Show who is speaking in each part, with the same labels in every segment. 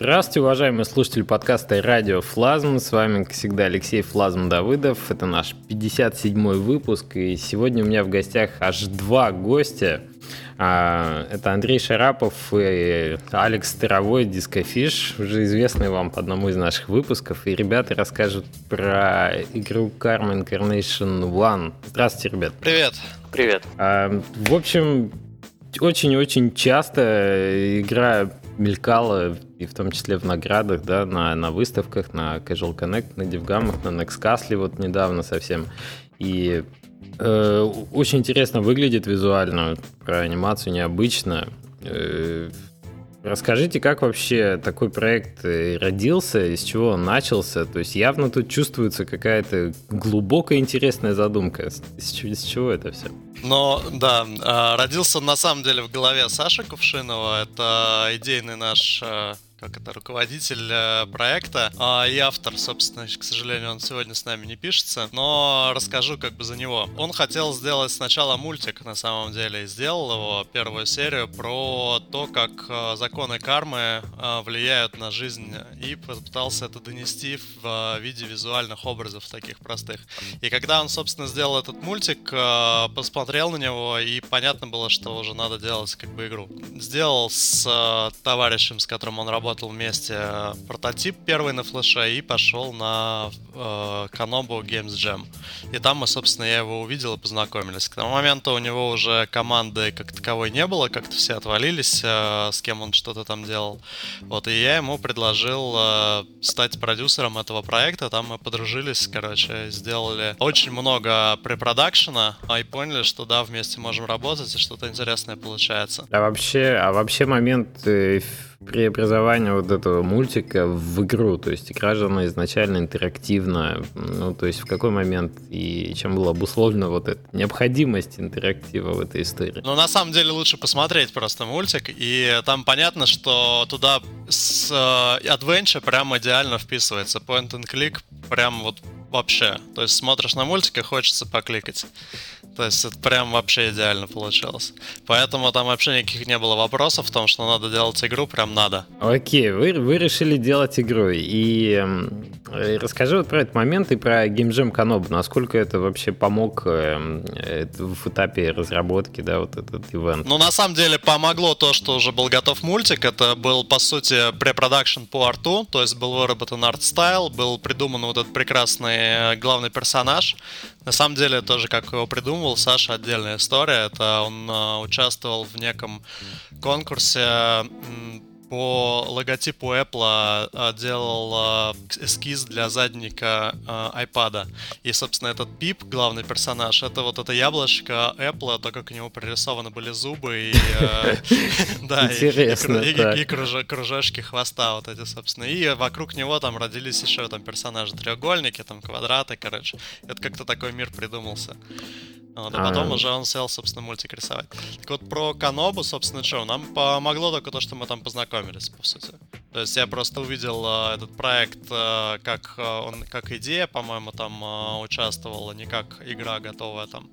Speaker 1: Здравствуйте, уважаемые слушатели подкаста «Радио Флазм». С вами, как всегда, Алексей Флазм Давыдов. Это наш 57-й выпуск, и сегодня у меня в гостях аж два гостя. А, это Андрей Шарапов и Алекс Старовой, Дискофиш, уже известный вам по одному из наших выпусков. И ребята расскажут про игру Karma Incarnation One. Здравствуйте, ребят.
Speaker 2: Привет.
Speaker 3: Привет.
Speaker 1: А, в общем, очень-очень часто игра мелькала, и в том числе в наградах, да, на, на выставках, на Casual Connect, на Дивгамах, на Nextcastle вот недавно совсем. И э, очень интересно выглядит визуально, про анимацию необычно. Э, Расскажите, как вообще такой проект э, родился, из чего он начался? То есть явно тут чувствуется какая-то глубокая интересная задумка. Из чего это все?
Speaker 2: Ну, да, а, родился на самом деле в голове Саши Кувшинова. Это идейный наш а, как это, руководитель э, проекта а, и автор, собственно, к сожалению, он сегодня с нами не пишется, но расскажу как бы за него. Он хотел сделать сначала мультик, на самом деле, и сделал его, первую серию, про то, как э, законы кармы э, влияют на жизнь, и попытался это донести в виде визуальных образов таких простых. И когда он, собственно, сделал этот мультик, посмотрел на него, и понятно было, что уже надо делать как бы игру. Сделал с товарищем, с которым он работал, разработал вместе э, прототип первый на флеше и пошел на э, Канобу Games Jam. И там мы, собственно, я его увидел и познакомились. К тому моменту у него уже команды как таковой не было, как-то все отвалились, э, с кем он что-то там делал. Вот, и я ему предложил э, стать продюсером этого проекта. Там мы подружились, короче, сделали очень много препродакшена, и поняли, что да, вместе можем работать, и что-то интересное получается.
Speaker 1: А вообще, а вообще момент преобразования вот этого мультика в игру? То есть игра же она изначально интерактивная. Ну, то есть в какой момент и чем была обусловлена вот эта необходимость интерактива в этой истории?
Speaker 2: Ну, на самом деле лучше посмотреть просто мультик, и там понятно, что туда с э, Adventure прям идеально вписывается. Point and click прям вот вообще. То есть смотришь на мультик и хочется покликать. То есть это прям вообще идеально получилось. Поэтому там вообще никаких не было вопросов в том, что надо делать игру, прям надо.
Speaker 1: Окей, вы, вы решили делать игру. И э, расскажи вот про этот момент и про Game Jam Канобу. Насколько это вообще помог э, э, в этапе разработки, да, вот этот ивент?
Speaker 2: Ну, на самом деле помогло то, что уже был готов мультик. Это был, по сути, препродакшн по арту, то есть был выработан art style, был придуман вот этот прекрасный э, главный персонаж, на самом деле, тоже как его придумывал Саша, отдельная история. Это он э, участвовал в неком конкурсе по логотипу Apple э, делал э, эскиз для задника э, iPad. И, собственно, этот Пип, главный персонаж, это вот это яблочко Apple, то, как у него прорисованы были зубы и...
Speaker 1: Да, и
Speaker 2: кружочки хвоста вот эти, собственно. И вокруг него там родились еще там персонажи треугольники, там квадраты, короче. Это как-то такой мир придумался. Вот, а потом уже он сел, собственно, мультик рисовать. Так вот, про Канобу, собственно, что, нам помогло только то, что мы там познакомились, по сути. То есть я просто увидел э, этот проект э, как, э, он, как идея, по-моему, там э, участвовала, не как игра готовая там,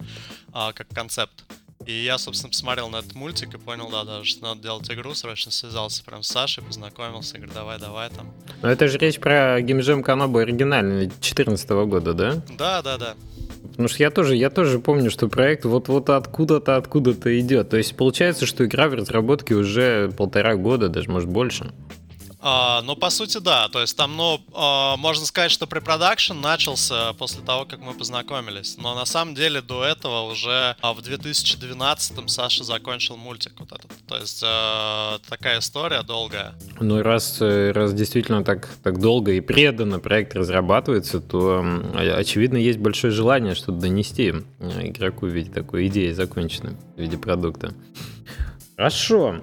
Speaker 2: а как концепт. И я, собственно, посмотрел на этот мультик и понял, да, даже что надо делать игру, срочно связался прям с Сашей, познакомился, говорю, давай, давай там.
Speaker 1: Но это же речь про геймджем Канобу оригинальный 2014 года, да?
Speaker 2: Да, да, да.
Speaker 1: Потому что я тоже, я тоже помню, что проект вот-вот откуда-то, откуда-то идет. То есть получается, что игра в разработке уже полтора года, даже может больше.
Speaker 2: А, ну, по сути, да. То есть там, ну, а, можно сказать, что препродакшн начался после того, как мы познакомились. Но на самом деле до этого уже а, в 2012-м Саша закончил мультик вот этот. То есть а, такая история долгая.
Speaker 1: Ну, раз, э, раз действительно так, так долго и преданно проект разрабатывается, то, очевидно, есть большое желание что-то донести э, игроку в виде такой идеи законченной, в виде продукта. Хорошо.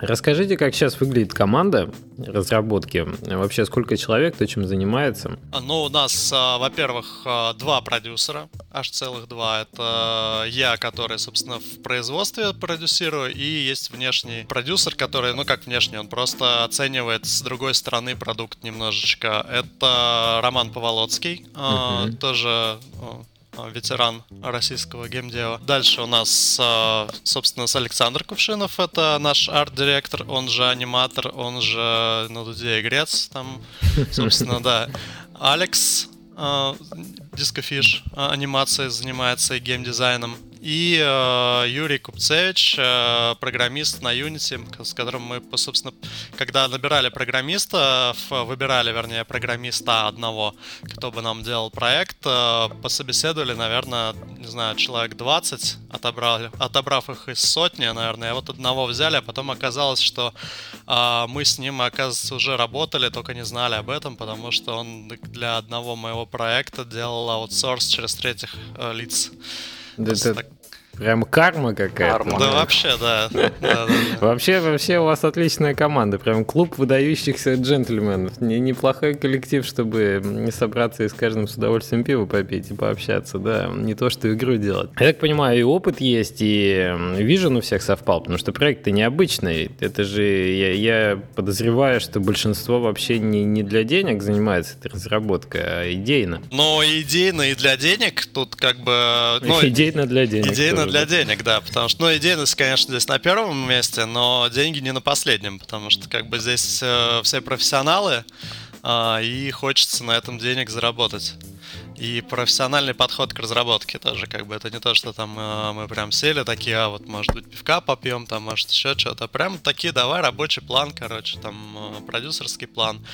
Speaker 1: Расскажите, как сейчас выглядит команда разработки? Вообще, сколько человек, кто чем занимается?
Speaker 2: Ну, у нас, а, во-первых, а, два продюсера, аж целых два. Это я, который, собственно, в производстве продюсирую, и есть внешний продюсер, который, ну, как внешний, он просто оценивает с другой стороны продукт немножечко. Это Роман Поволоцкий, uh-huh. тоже ветеран российского геймдева. Дальше у нас, собственно, с Александр Кувшинов, это наш арт-директор, он же аниматор, он же на Дуде игрец, там, собственно, да. Алекс, Дискофиш, анимацией занимается и геймдизайном. И э, Юрий Купцевич, э, программист на Unity, с которым мы, собственно, когда набирали программиста, выбирали, вернее, программиста одного, кто бы нам делал проект, э, пособеседовали, наверное, не знаю, человек 20, отобрали, отобрав их из сотни, наверное, вот одного взяли, а потом оказалось, что э, мы с ним, оказывается, уже работали, только не знали об этом, потому что он для одного моего проекта делал аутсорс через третьих э, лиц.
Speaker 1: Да, это прям карма какая-то. Карма.
Speaker 2: Да, вообще, да.
Speaker 1: Вообще, вообще у вас отличная команда. Прям клуб выдающихся джентльменов. Неплохой коллектив, чтобы не собраться и с каждым с удовольствием пиво попить и пообщаться, да. Не то, что игру делать. Я так понимаю, и опыт есть, и вижен у всех совпал, потому что проект-то необычный. Это же, я, я подозреваю, что большинство вообще не, не для денег занимается этой разработкой, а идейно.
Speaker 2: Но идейно и для денег тут как бы... Ну,
Speaker 1: идейно для денег.
Speaker 2: Идейно для денег, да, потому что, ну, идейность, конечно, здесь на первом месте, но деньги не на последнем, потому что, как бы, здесь э, все профессионалы, э, и хочется на этом денег заработать. И профессиональный подход к разработке тоже, как бы, это не то, что там э, мы прям сели такие, а вот, может быть, пивка попьем, там, может, еще что-то. Прям такие, давай, рабочий план, короче, там, э, продюсерский план,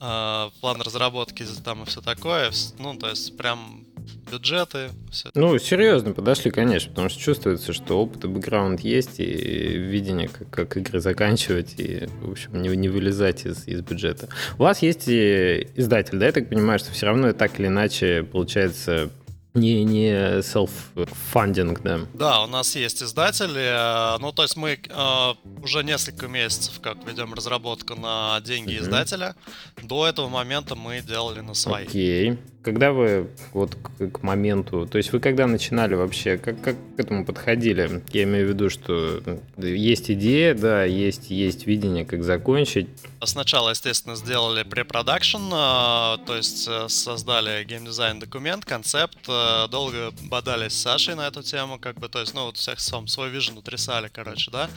Speaker 2: э, план разработки там и все такое. Ну, то есть, прям бюджеты. Все.
Speaker 1: Ну, серьезно подошли, конечно, потому что чувствуется, что опыт и бэкграунд есть, и видение, как, как игры заканчивать, и, в общем, не, не вылезать из, из бюджета. У вас есть и издатель, да, я так понимаю, что все равно так или иначе получается не, не self-funding, да.
Speaker 2: Да, у нас есть издатели. Ну, то есть мы э, уже несколько месяцев как ведем разработку на деньги mm-hmm. издателя. До этого момента мы делали на свои.
Speaker 1: Окей. Okay. Когда вы вот к, к моменту, то есть вы когда начинали вообще, как, как к этому подходили? Я имею в виду, что есть идея, да, есть, есть видение, как закончить.
Speaker 2: Сначала, естественно, сделали препродакшн, то есть э, создали геймдизайн документ, концепт, э, долго бодались с Сашей на эту тему, как бы, то есть, ну, вот всех сам свой vision утрясали, короче, да,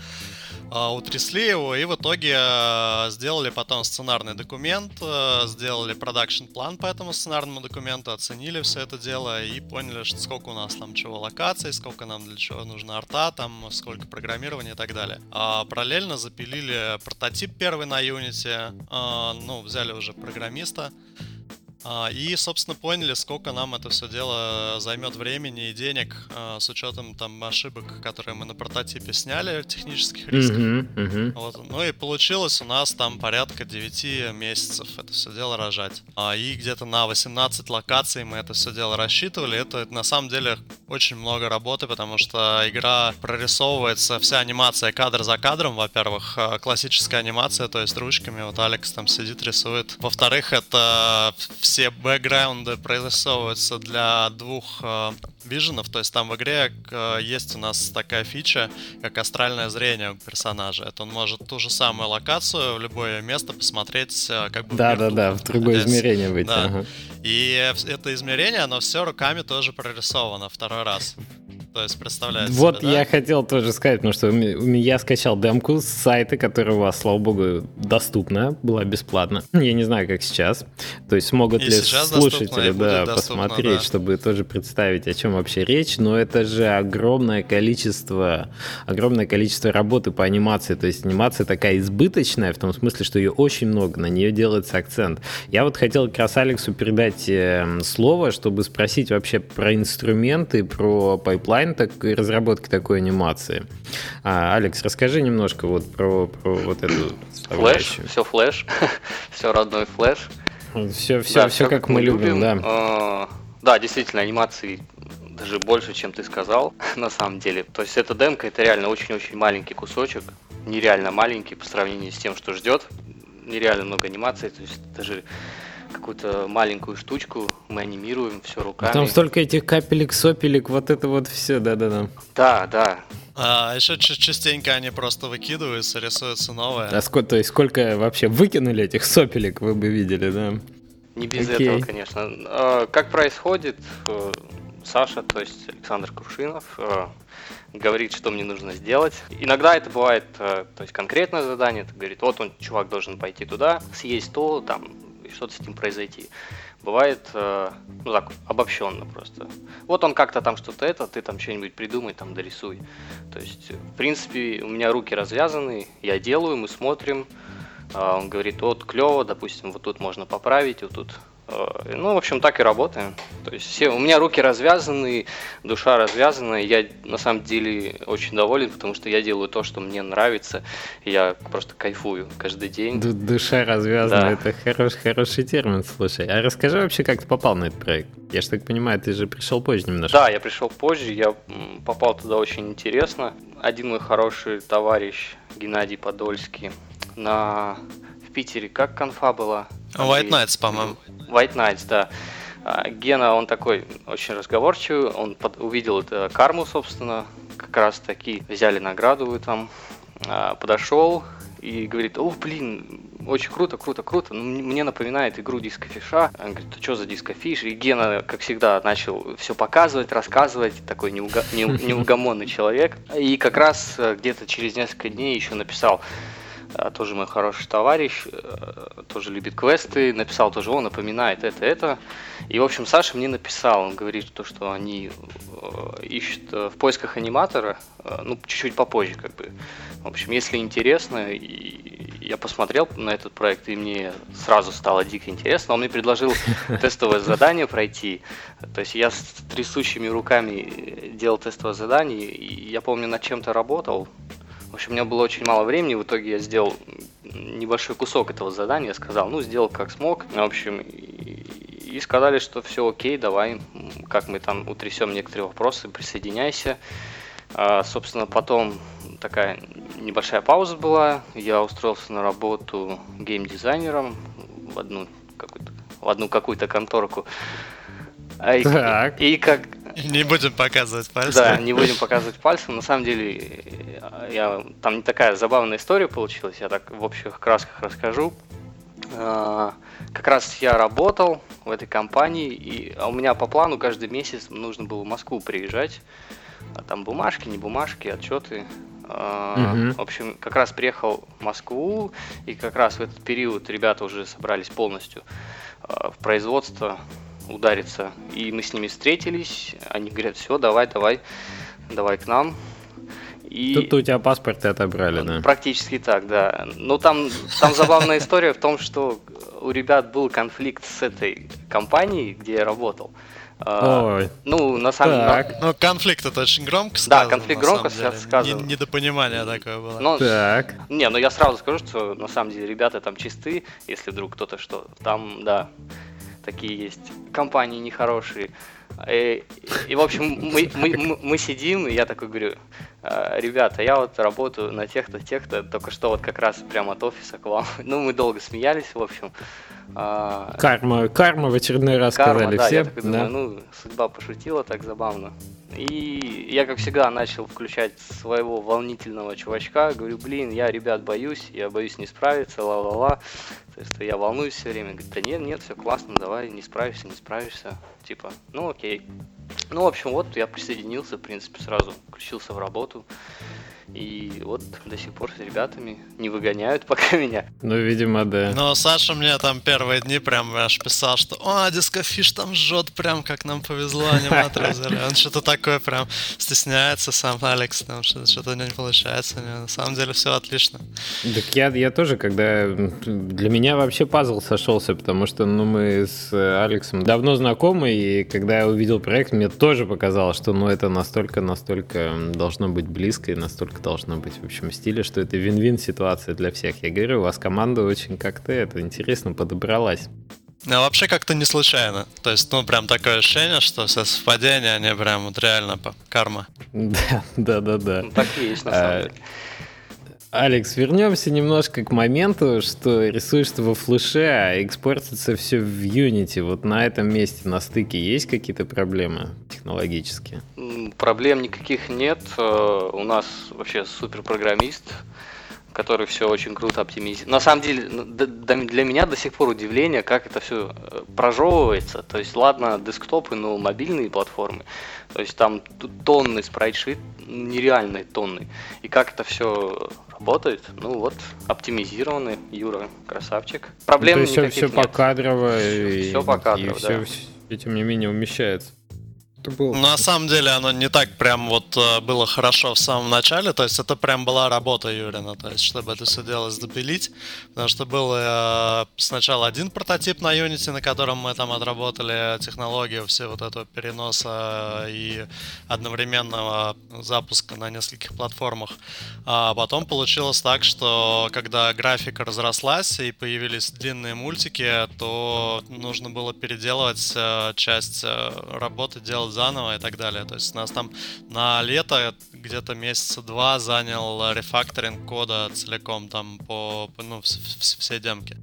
Speaker 2: а, утрясли его, и в итоге э, сделали потом сценарный документ, сделали продакшн план по этому сценарному документу, оценили все это дело и поняли, что сколько у нас там чего локаций, сколько нам для чего нужно арта, там сколько программирования и так далее. А параллельно запилили прототип первый на Unity, а, ну, взяли уже программиста, а, и, собственно, поняли, сколько нам это все дело займет времени и денег а, с учетом там ошибок, которые мы на прототипе сняли, технических рисков. Uh-huh, uh-huh. Вот. Ну и получилось у нас там порядка 9 месяцев это все дело рожать. А, и где-то на 18 локаций мы это все дело рассчитывали. Это на самом деле очень много работы, потому что игра прорисовывается, вся анимация кадр за кадром, во-первых, классическая анимация, то есть ручками, вот Алекс там сидит, рисует. Во-вторых, это все бэкграунды прорисовываются для двух э, виженов, то есть там в игре э, есть у нас такая фича, как астральное зрение у персонажа. Это он может ту же самую локацию в любое место посмотреть э, как бы
Speaker 1: Да, да, да, в другое измерение выйти. Да. Ага.
Speaker 2: И это измерение, оно все руками тоже прорисовано второй раз. То есть представляете
Speaker 1: Вот
Speaker 2: себе,
Speaker 1: я да? хотел тоже сказать, потому что я скачал демку с сайта, которая у вас, слава богу, доступна, была бесплатна. Я не знаю, как сейчас. То есть смогут и ли слушатели да, доступно, посмотреть, да. чтобы тоже представить, о чем вообще речь. Но это же огромное количество, огромное количество работы по анимации. То есть анимация такая избыточная, в том смысле, что ее очень много, на нее делается акцент. Я вот хотел как раз Алексу передать эм, слово, чтобы спросить вообще про инструменты, про pipeline, дизайн так, разработки такой анимации. А, Алекс, расскажи немножко вот про, про вот эту
Speaker 3: Флэш, все флэш, все родной флэш.
Speaker 1: Все, все, да, все, все как мы любим, любим да.
Speaker 3: А, да, действительно, анимации даже больше, чем ты сказал, на самом деле. То есть эта демка, это реально очень-очень маленький кусочек, нереально маленький по сравнению с тем, что ждет. Нереально много анимации, то есть даже какую-то маленькую штучку, мы анимируем все руками.
Speaker 1: Там столько этих капелек, сопелек, вот это вот все, да-да-да.
Speaker 3: Да, да.
Speaker 2: А еще частенько они просто выкидываются, рисуются новые.
Speaker 1: А сколько, то есть сколько вообще выкинули этих сопелек, вы бы видели, да?
Speaker 3: Не без Окей. этого, конечно. А, как происходит, э, Саша, то есть Александр Крушинов, э, говорит, что мне нужно сделать. Иногда это бывает, э, то есть конкретное задание, это говорит, вот он, чувак должен пойти туда, съесть то, там, и что-то с этим произойти. Бывает, э, ну так, обобщенно просто. Вот он как-то там что-то это, ты там что-нибудь придумай, там дорисуй. То есть, в принципе, у меня руки развязаны, я делаю, мы смотрим. А он говорит, вот клево, допустим, вот тут можно поправить, вот тут ну, в общем, так и работаем. То есть все, у меня руки развязаны, душа развязана. Я на самом деле очень доволен, потому что я делаю то, что мне нравится. Я просто кайфую каждый день.
Speaker 1: Ду душа развязана, да. это хорош, хороший термин, слушай. А расскажи вообще, как ты попал на этот проект? Я же так понимаю, ты же пришел позже немножко.
Speaker 3: Да, я пришел позже, я попал туда очень интересно. Один мой хороший товарищ Геннадий Подольский на Питере как конфа была?
Speaker 2: White Nights, по-моему.
Speaker 3: White Knights, да. А, Гена, он такой очень разговорчивый, он под, увидел это карму, собственно, как раз таки взяли награду вы там, а, подошел и говорит, о, блин, очень круто, круто, круто, ну, мне напоминает игру дискофиша. Он говорит, что за дискофиш? И Гена, как всегда, начал все показывать, рассказывать, такой неуга- неугомонный человек. И как раз э, где-то через несколько дней еще написал, тоже мой хороший товарищ, э, тоже любит квесты, написал тоже, он напоминает это, это. И, в общем, Саша мне написал, он говорит, то, что они э, ищут э, в поисках аниматора, ну, чуть-чуть попозже, как бы. В общем, если интересно, я посмотрел на этот проект, и мне сразу стало дико интересно. Он мне предложил тестовое задание пройти. То есть я с трясущими руками делал тестовое задание, и я помню, над чем-то работал, в общем, у меня было очень мало времени, в итоге я сделал небольшой кусок этого задания, сказал, ну, сделал как смог, в общем, и, сказали, что все окей, давай, как мы там утрясем некоторые вопросы, присоединяйся. А, собственно, потом такая небольшая пауза была, я устроился на работу геймдизайнером в одну какую-то, в одну какую-то конторку.
Speaker 1: А и.
Speaker 2: И, и как не будем показывать пальцем.
Speaker 3: Да, не будем показывать пальцем. На самом деле, я, там не такая забавная история получилась, я так в общих красках расскажу. А, как раз я работал в этой компании, и а у меня по плану каждый месяц нужно было в Москву приезжать. А там бумажки, не бумажки, отчеты. Угу. В общем, как раз приехал в Москву, и как раз в этот период ребята уже собрались полностью в производство удариться. И мы с ними встретились, они говорят, все, давай, давай, давай к нам.
Speaker 1: И... Тут у тебя паспорты отобрали, да?
Speaker 3: Практически так, да. Но там, там забавная история в том, что у ребят был конфликт с этой компанией, где я работал.
Speaker 1: А, Ой.
Speaker 3: Ну, на самом деле...
Speaker 2: Ну, конфликт это очень громко сказано.
Speaker 3: Да, конфликт громко сказано.
Speaker 2: Недопонимание такое было.
Speaker 3: Но, так. Не, ну я сразу скажу, что на самом деле ребята там чисты, если вдруг кто-то что... Там, да, такие есть компании нехорошие. И, и в общем, мы, мы, мы сидим, и я такой говорю, «А, ребята, я вот работаю на тех-то, тех-то, только что вот как раз прямо от офиса к вам. Ну, мы долго смеялись, в общем.
Speaker 1: А, карма, карма в очередной раз карма, сказали
Speaker 3: да,
Speaker 1: все.
Speaker 3: Я такой да? думаю, ну, судьба пошутила так забавно. И я, как всегда, начал включать своего волнительного чувачка. Говорю, блин, я, ребят, боюсь, я боюсь не справиться, ла-ла-ла. То есть я волнуюсь все время. Говорит, да нет, нет, все классно, давай, не справишься, не справишься. Типа, ну окей. Ну, в общем, вот я присоединился, в принципе, сразу включился в работу. И вот до сих пор с ребятами не выгоняют пока меня.
Speaker 1: Ну, видимо, да.
Speaker 2: Но Саша мне там первые дни прям аж писал, что «О, дискофиш там жжет, прям как нам повезло, аниматоры взяли». Он что-то такое прям стесняется сам Алекс, там что-то не получается. На самом деле все отлично.
Speaker 1: Так я, я тоже, когда... Для меня вообще пазл сошелся, потому что ну, мы с Алексом давно знакомы, и когда я увидел проект, мне тоже показалось, что ну, это настолько-настолько должно быть близко и настолько так должно быть в общем стиле, что это вин-вин ситуация для всех. Я говорю, у вас команда очень как-то это интересно подобралась.
Speaker 2: Ну, вообще как-то не случайно. То есть, ну, прям такое ощущение, что все совпадения, они прям вот реально по карма.
Speaker 1: Да, да, да, да.
Speaker 3: Ну, так и есть, на самом а, деле.
Speaker 1: Алекс, вернемся немножко к моменту, что рисуешь ты во флеше, а экспортится все в Unity. Вот на этом месте, на стыке, есть какие-то проблемы технологические?
Speaker 3: Проблем никаких нет. Э, у нас вообще супер программист, который все очень круто оптимизирует. На самом деле, для меня до сих пор удивление, как это все э, прожевывается. То есть, ладно, десктопы, но мобильные платформы. То есть там тонны спрайтшит, нереальные тонны. И как это все работает, ну вот, оптимизированы, Юра, красавчик.
Speaker 1: Проблем ну, то есть все, все покадрово.
Speaker 3: Все, все покадрово,
Speaker 1: и да. все, все, тем не менее, умещается
Speaker 2: это было. На самом деле оно не так прям вот э, было хорошо в самом начале, то есть это прям была работа Юрина, то есть чтобы это все дело допилить, потому что был э, сначала один прототип на Unity, на котором мы там отработали технологию все вот этого переноса и одновременного запуска на нескольких платформах, а потом получилось так, что когда графика разрослась и появились длинные мультики, то нужно было переделывать э, часть работы, делать заново и так далее. То есть у нас там на лето где-то месяца два занял рефакторинг кода целиком там по, ну, все демки.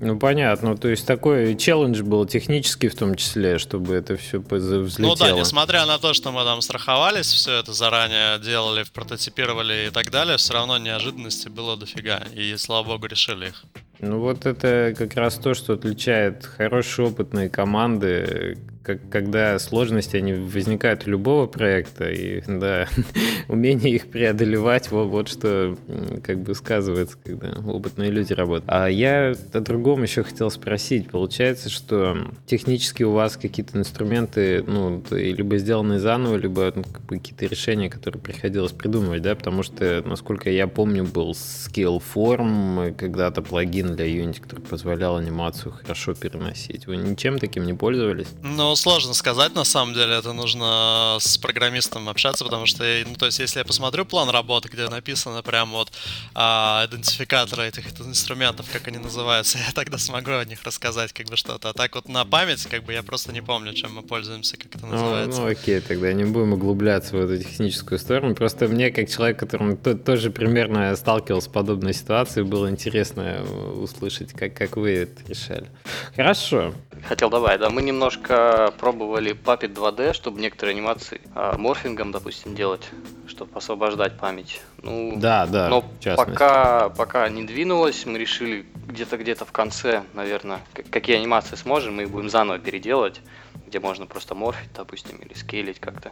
Speaker 1: Ну, понятно. То есть такой челлендж был технический в том числе, чтобы это все взлетело.
Speaker 2: Ну да, несмотря на то, что мы там страховались, все это заранее делали, прототипировали и так далее, все равно неожиданностей было дофига. И, слава богу, решили их.
Speaker 1: Ну вот это как раз то, что отличает хорошие опытные команды, как, когда сложности они возникают у любого проекта, и да, умение их преодолевать, вот, вот что как бы сказывается, когда опытные люди работают. А я о другом еще хотел спросить. Получается, что технически у вас какие-то инструменты, ну, либо сделаны заново, либо ну, какие-то решения, которые приходилось придумывать, да, потому что, насколько я помню, был Skillform, когда-то плагин для Unity, который позволял анимацию хорошо переносить. Вы ничем таким не пользовались?
Speaker 2: Ну, сложно сказать, на самом деле, это нужно с программистом общаться, потому что, ну, то есть, если я посмотрю план работы, где написано прям вот а, идентификаторы этих инструментов, как они называются, я тогда смогу о них рассказать, как бы что-то. А так вот на память, как бы я просто не помню, чем мы пользуемся, как это называется.
Speaker 1: Ну, ну окей, тогда не будем углубляться в эту техническую сторону. Просто мне, как человек, который тоже примерно сталкивался с подобной ситуацией, было интересно услышать, как, как вы это решали. Хорошо.
Speaker 3: Хотел добавить, да, мы немножко пробовали Puppet 2D, чтобы некоторые анимации а, морфингом, допустим, делать, чтобы освобождать память.
Speaker 1: Ну, да, да.
Speaker 3: Но пока, пока не двинулось, мы решили где-то где-то в конце, наверное, какие анимации сможем, мы их будем заново переделать, где можно просто морфить, допустим, или скейлить как-то.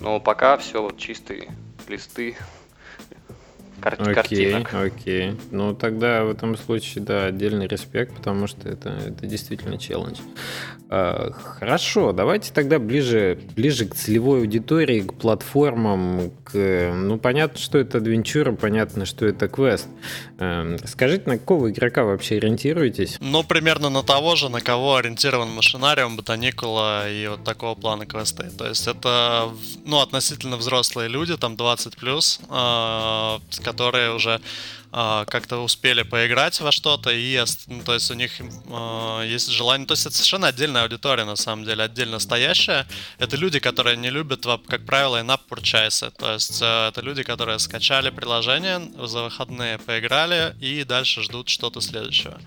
Speaker 3: Но пока все вот чистые листы
Speaker 1: кар- окей, картинок. Окей. Ну, тогда в этом случае, да, отдельный респект, потому что это, это действительно челлендж. А, хорошо, давайте тогда ближе, ближе к целевой аудитории, к платформам, к... Ну, понятно, что это адвенчура, понятно, что это квест. А, скажите, на какого игрока вообще ориентируетесь?
Speaker 2: Ну, примерно на того же, на кого ориентирован машинариум, ботаникула и вот такого плана квесты. То есть это, ну, относительно взрослые люди, там 20+, плюс, э, которые уже э, как-то успели поиграть во что-то, и ну, то есть у них э, есть желание, то есть это совершенно отдельная аудитория, на самом деле, отдельно стоящая. Это люди, которые не любят, как правило, in-app purchase, то есть э, это люди, которые скачали приложение, за выходные поиграли и дальше ждут что-то следующего.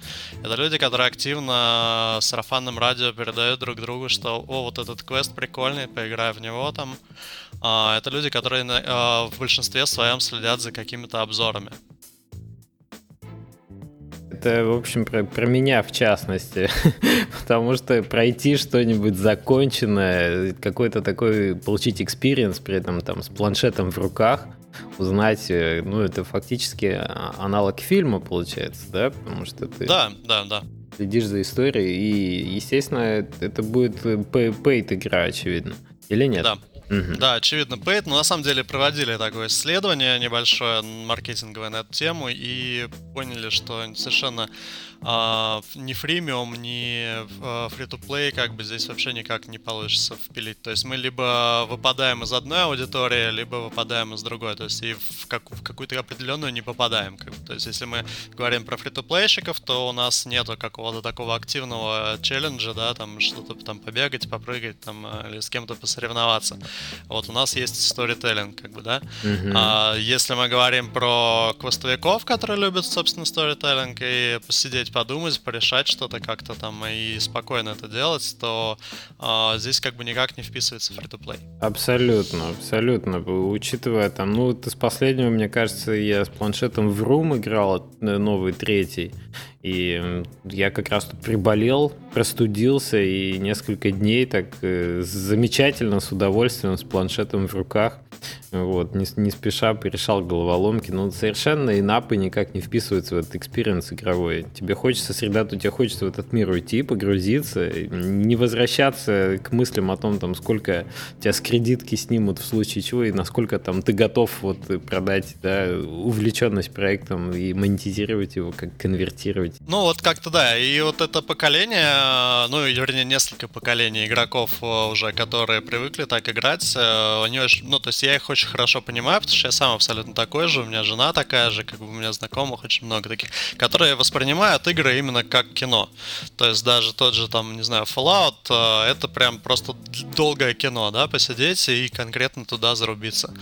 Speaker 2: Это люди, которые активно сарафанным радио передают друг другу, что, о, вот этот квест прикольный, поиграй в него там. А, это люди, которые а, в большинстве своем следят за какими-то обзорами.
Speaker 1: Это, в общем, про, про меня в частности. Потому что пройти что-нибудь законченное, какой-то такой, получить experience при этом там с планшетом в руках, узнать, э, ну, это фактически аналог фильма получается, да? Потому что ты...
Speaker 2: Да, да, да
Speaker 1: следишь за историей, и, естественно, это будет paid игра, очевидно. Или нет?
Speaker 2: Да, Да, очевидно, Paid. Но на самом деле проводили такое исследование небольшое, маркетинговое на эту тему, и поняли, что совершенно а, ни фримиум, ни а, free-to-play как бы здесь вообще никак не получится впилить. То есть мы либо выпадаем из одной аудитории, либо выпадаем из другой. То есть и в, как, в какую-то определенную не попадаем. Как бы. То есть если мы говорим про фри-то-плейщиков, то у нас нету какого-то такого активного челленджа, да, там что-то там побегать, попрыгать там или с кем-то посоревноваться. Вот у нас есть сторителлинг, как бы, да. Mm-hmm. А, если мы говорим про квестовиков, которые любят, собственно, сторителлинг, и посидеть, подумать, порешать что-то как-то там и спокойно это делать, то а, здесь как бы никак не вписывается free-to-play.
Speaker 1: Абсолютно, абсолютно. Учитывая там, ну вот из последнего, мне кажется, я с планшетом в Room играл, э, новый третий. И я как раз тут приболел, простудился и несколько дней так э, замечательно, с удовольствием, с планшетом в руках вот, не, не спеша порешал головоломки, но совершенно и in-app'ы никак не вписываются в этот experience игровой. Тебе хочется сосредоточить, тебе хочется в этот мир уйти, погрузиться, не возвращаться к мыслям о том, там, сколько тебя с кредитки снимут в случае чего, и насколько там ты готов вот продать да, увлеченность проектом и монетизировать его, как конвертировать.
Speaker 2: Ну вот как-то да, и вот это поколение, ну вернее несколько поколений игроков э, уже, которые привыкли так играть, э, они очень, ну то есть я их очень хорошо понимаю, потому что я сам абсолютно такой же, у меня жена такая же, как бы у меня знакомых очень много таких, которые воспринимают игры именно как кино. То есть даже тот же там, не знаю, Fallout, э, это прям просто долгое кино, да, посидеть и конкретно туда зарубиться.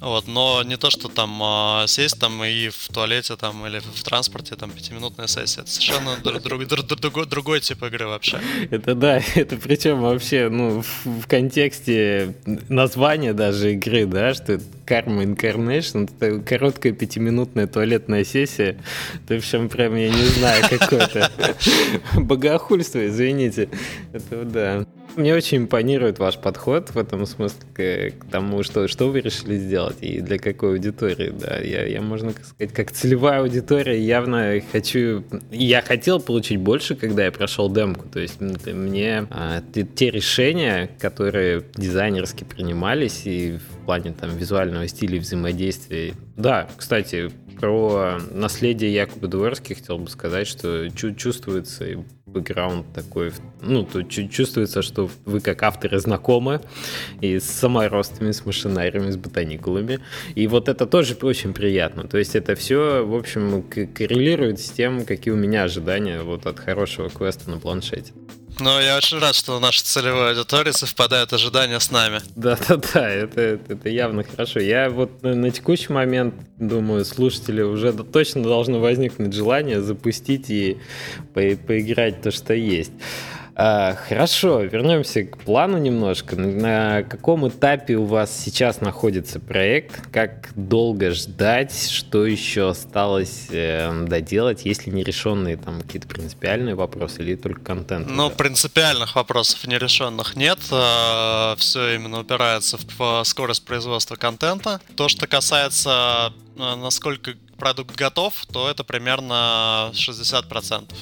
Speaker 2: Вот, но не то, что там э, сесть там и в туалете там или в транспорте там пятиминутная сессия. Это совершенно друг, другой, другой тип игры вообще.
Speaker 1: Это да, это причем вообще, ну, в, в контексте названия даже игры, да, что это Karma Incarnation, это короткая пятиминутная туалетная сессия. Это причем прям, я не знаю, какое-то богохульство, извините. Это да. Мне очень импонирует ваш подход в этом смысле к, тому, что, что вы решили сделать и для какой аудитории. Да, я, я, можно сказать, как целевая аудитория явно хочу... Я хотел получить больше, когда я прошел демку. То есть мне а, те решения, которые дизайнерски принимались и в плане там визуального стиля и взаимодействия. Да, кстати, про наследие Якуба Дворски хотел бы сказать, что чувствуется бэкграунд такой, ну, тут чувствуется, что вы как авторы знакомы и с саморостами, с машинариями, с ботаникулами. И вот это тоже очень приятно. То есть это все, в общем, коррелирует с тем, какие у меня ожидания вот от хорошего квеста на планшете.
Speaker 2: Но я очень рад, что наша целевая аудитория совпадает ожидания с нами.
Speaker 1: Да-да-да, это, это явно хорошо. Я вот на, на текущий момент думаю, слушатели уже точно должно возникнуть желание запустить и по поиграть то, что есть. А, хорошо, вернемся к плану немножко. На каком этапе у вас сейчас находится проект? Как долго ждать? Что еще осталось э, доделать? Есть ли нерешенные там какие-то принципиальные вопросы или только контент?
Speaker 2: Ну, принципиальных вопросов нерешенных нет. А, Все именно упирается в скорость производства контента. То, что касается а, насколько продукт готов, то это примерно 60%.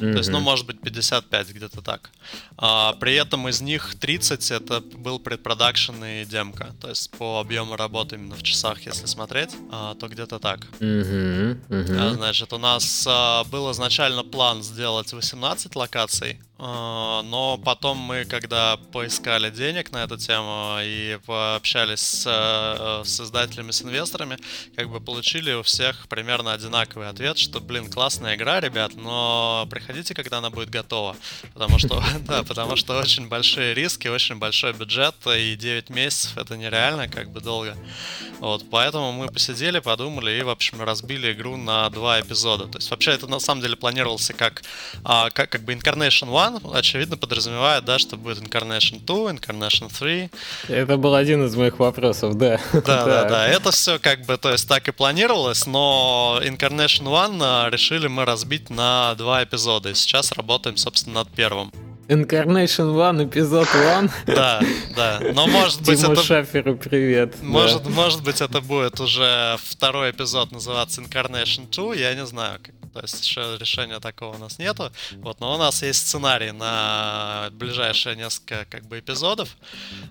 Speaker 2: Mm-hmm. То есть, ну, может быть, 55 где-то так. А, при этом из них 30 это был предпродакшн и демка. То есть по объему работы именно в часах, если смотреть, а, то где-то так.
Speaker 1: Mm-hmm. Mm-hmm.
Speaker 2: А, значит, у нас а, был изначально план сделать 18 локаций. А, но потом мы, когда поискали денег на эту тему и пообщались с, э, с издателями, с инвесторами, как бы получили у всех примерно одинаковый ответ, что, блин, классная игра, ребят, но приходите, когда она будет готова. Потому что, да, потому что очень большие риски, очень большой бюджет, и 9 месяцев это нереально, как бы долго. Вот, поэтому мы посидели, подумали и, в общем, разбили игру на два эпизода. То есть, вообще, это на самом деле планировался как, а, как, как бы Incarnation One, One, очевидно, подразумевает, да, что будет Incarnation 2, Incarnation 3.
Speaker 1: Это был один из моих вопросов, да.
Speaker 2: Да, да, да. Это все как бы, то есть так и планировалось, но Incarnation 1 а, решили мы разбить на два эпизода. И сейчас работаем, собственно, над первым.
Speaker 1: Incarnation One, эпизод One.
Speaker 2: Да, да. Но может быть
Speaker 1: Тиму это... Шаферу привет.
Speaker 2: Может, да. может быть это будет уже второй эпизод называться Incarnation 2, я не знаю. Как то есть решения такого у нас нету. Вот, но у нас есть сценарий на ближайшие несколько как бы эпизодов.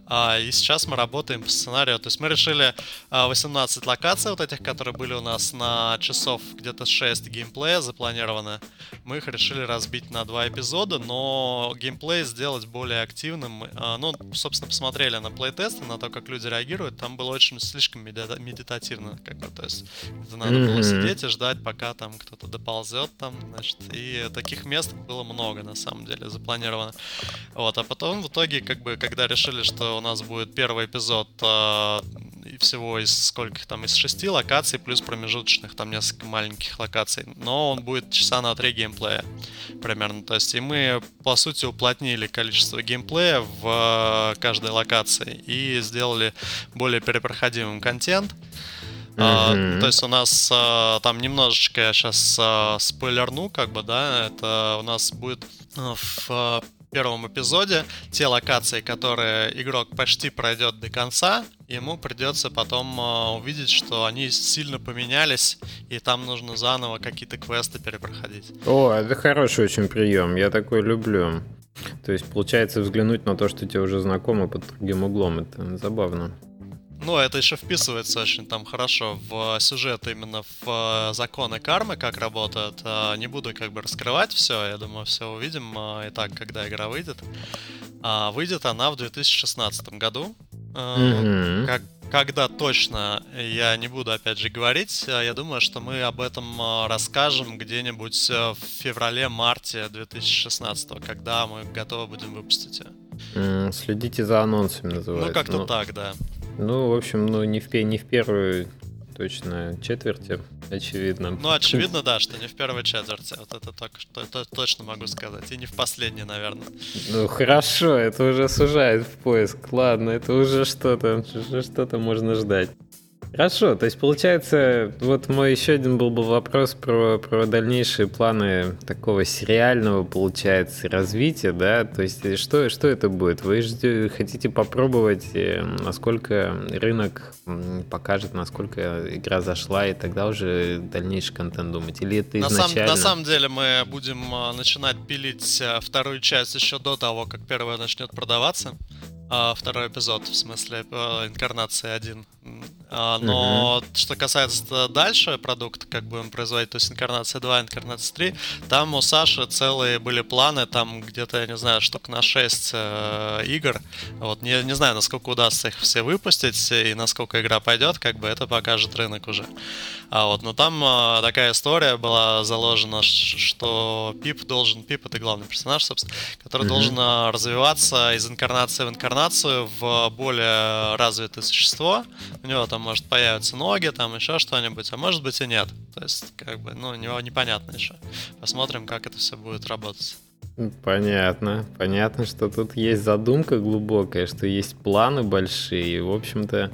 Speaker 2: А, и сейчас мы работаем по сценарию. То есть мы решили 18 а, локаций вот этих, которые были у нас на часов где-то 6 геймплея запланированы. Мы их решили разбить на два эпизода, но геймплей сделать более активным. А, ну, собственно, посмотрели на плейтесты, на то, как люди реагируют. Там было очень слишком медитативно, как бы, то есть надо было сидеть и ждать, пока там кто-то дополнительно ползет там, значит, и таких мест было много, на самом деле, запланировано. Вот, а потом в итоге, как бы, когда решили, что у нас будет первый эпизод э, всего из сколько там, из шести локаций, плюс промежуточных, там несколько маленьких локаций, но он будет часа на три геймплея примерно, то есть, и мы, по сути, уплотнили количество геймплея в э, каждой локации и сделали более перепроходимым контент, Uh, то есть у нас uh, там немножечко я сейчас uh, спойлерну, как бы, да, это у нас будет в первом эпизоде те локации, которые игрок почти пройдет до конца, ему придется потом увидеть, что они сильно поменялись, и там нужно заново какие-то квесты перепроходить.
Speaker 1: О, это хороший очень прием, я такой люблю. То есть, получается, взглянуть на то, что тебе уже знакомо под другим углом, это забавно.
Speaker 2: Ну, это еще вписывается очень там хорошо в сюжет, именно в законы кармы, как работают. А, не буду как бы раскрывать все, я думаю, все увидим а, и так, когда игра выйдет. А, выйдет она в 2016 году. Mm-hmm. Как, когда точно, я не буду опять же говорить. Я думаю, что мы об этом расскажем где-нибудь в феврале-марте 2016, когда мы готовы будем выпустить
Speaker 1: ее. Следите за анонсами, называется.
Speaker 2: Ну, как-то ну, так, да.
Speaker 1: Ну, в общем, ну не в, не в первую точно четверти, очевидно.
Speaker 2: Ну, очевидно, да, что не в первой четверти. Вот это только что это точно могу сказать. И не в последней, наверное.
Speaker 1: Ну, хорошо, это уже сужает в поиск. Ладно, это уже что-то, что-то можно ждать. Хорошо, то есть получается, вот мой еще один был бы вопрос про, про дальнейшие планы такого сериального, получается, развития, да, то есть что, что это будет? Вы ждете, хотите попробовать, э, насколько рынок покажет, насколько игра зашла, и тогда уже дальнейший контент думать? Или это изначально?
Speaker 2: На, сам, на самом деле мы будем э, начинать пилить э, вторую часть еще до того, как первая начнет продаваться. А, второй эпизод, в смысле инкарнации 1. А, но угу. что касается дальше продукта, как будем производить, то есть инкарнация 2, инкарнация 3, там у Саши целые были планы, там где-то, я не знаю, штук на 6 э, игр. Вот не, не знаю, насколько удастся их все выпустить и насколько игра пойдет, как бы это покажет рынок уже. А вот, но там э, такая история была заложена, что Пип должен, Пип это главный персонаж, собственно, который угу. должен э, развиваться из инкарнации в инкарнацию в более развитое существо. У него там может появиться ноги, там еще что-нибудь, а может быть и нет. То есть, как бы, ну, у него непонятно еще. Посмотрим, как это все будет работать.
Speaker 1: Понятно. Понятно, что тут есть задумка глубокая, что есть планы большие. И, в общем-то,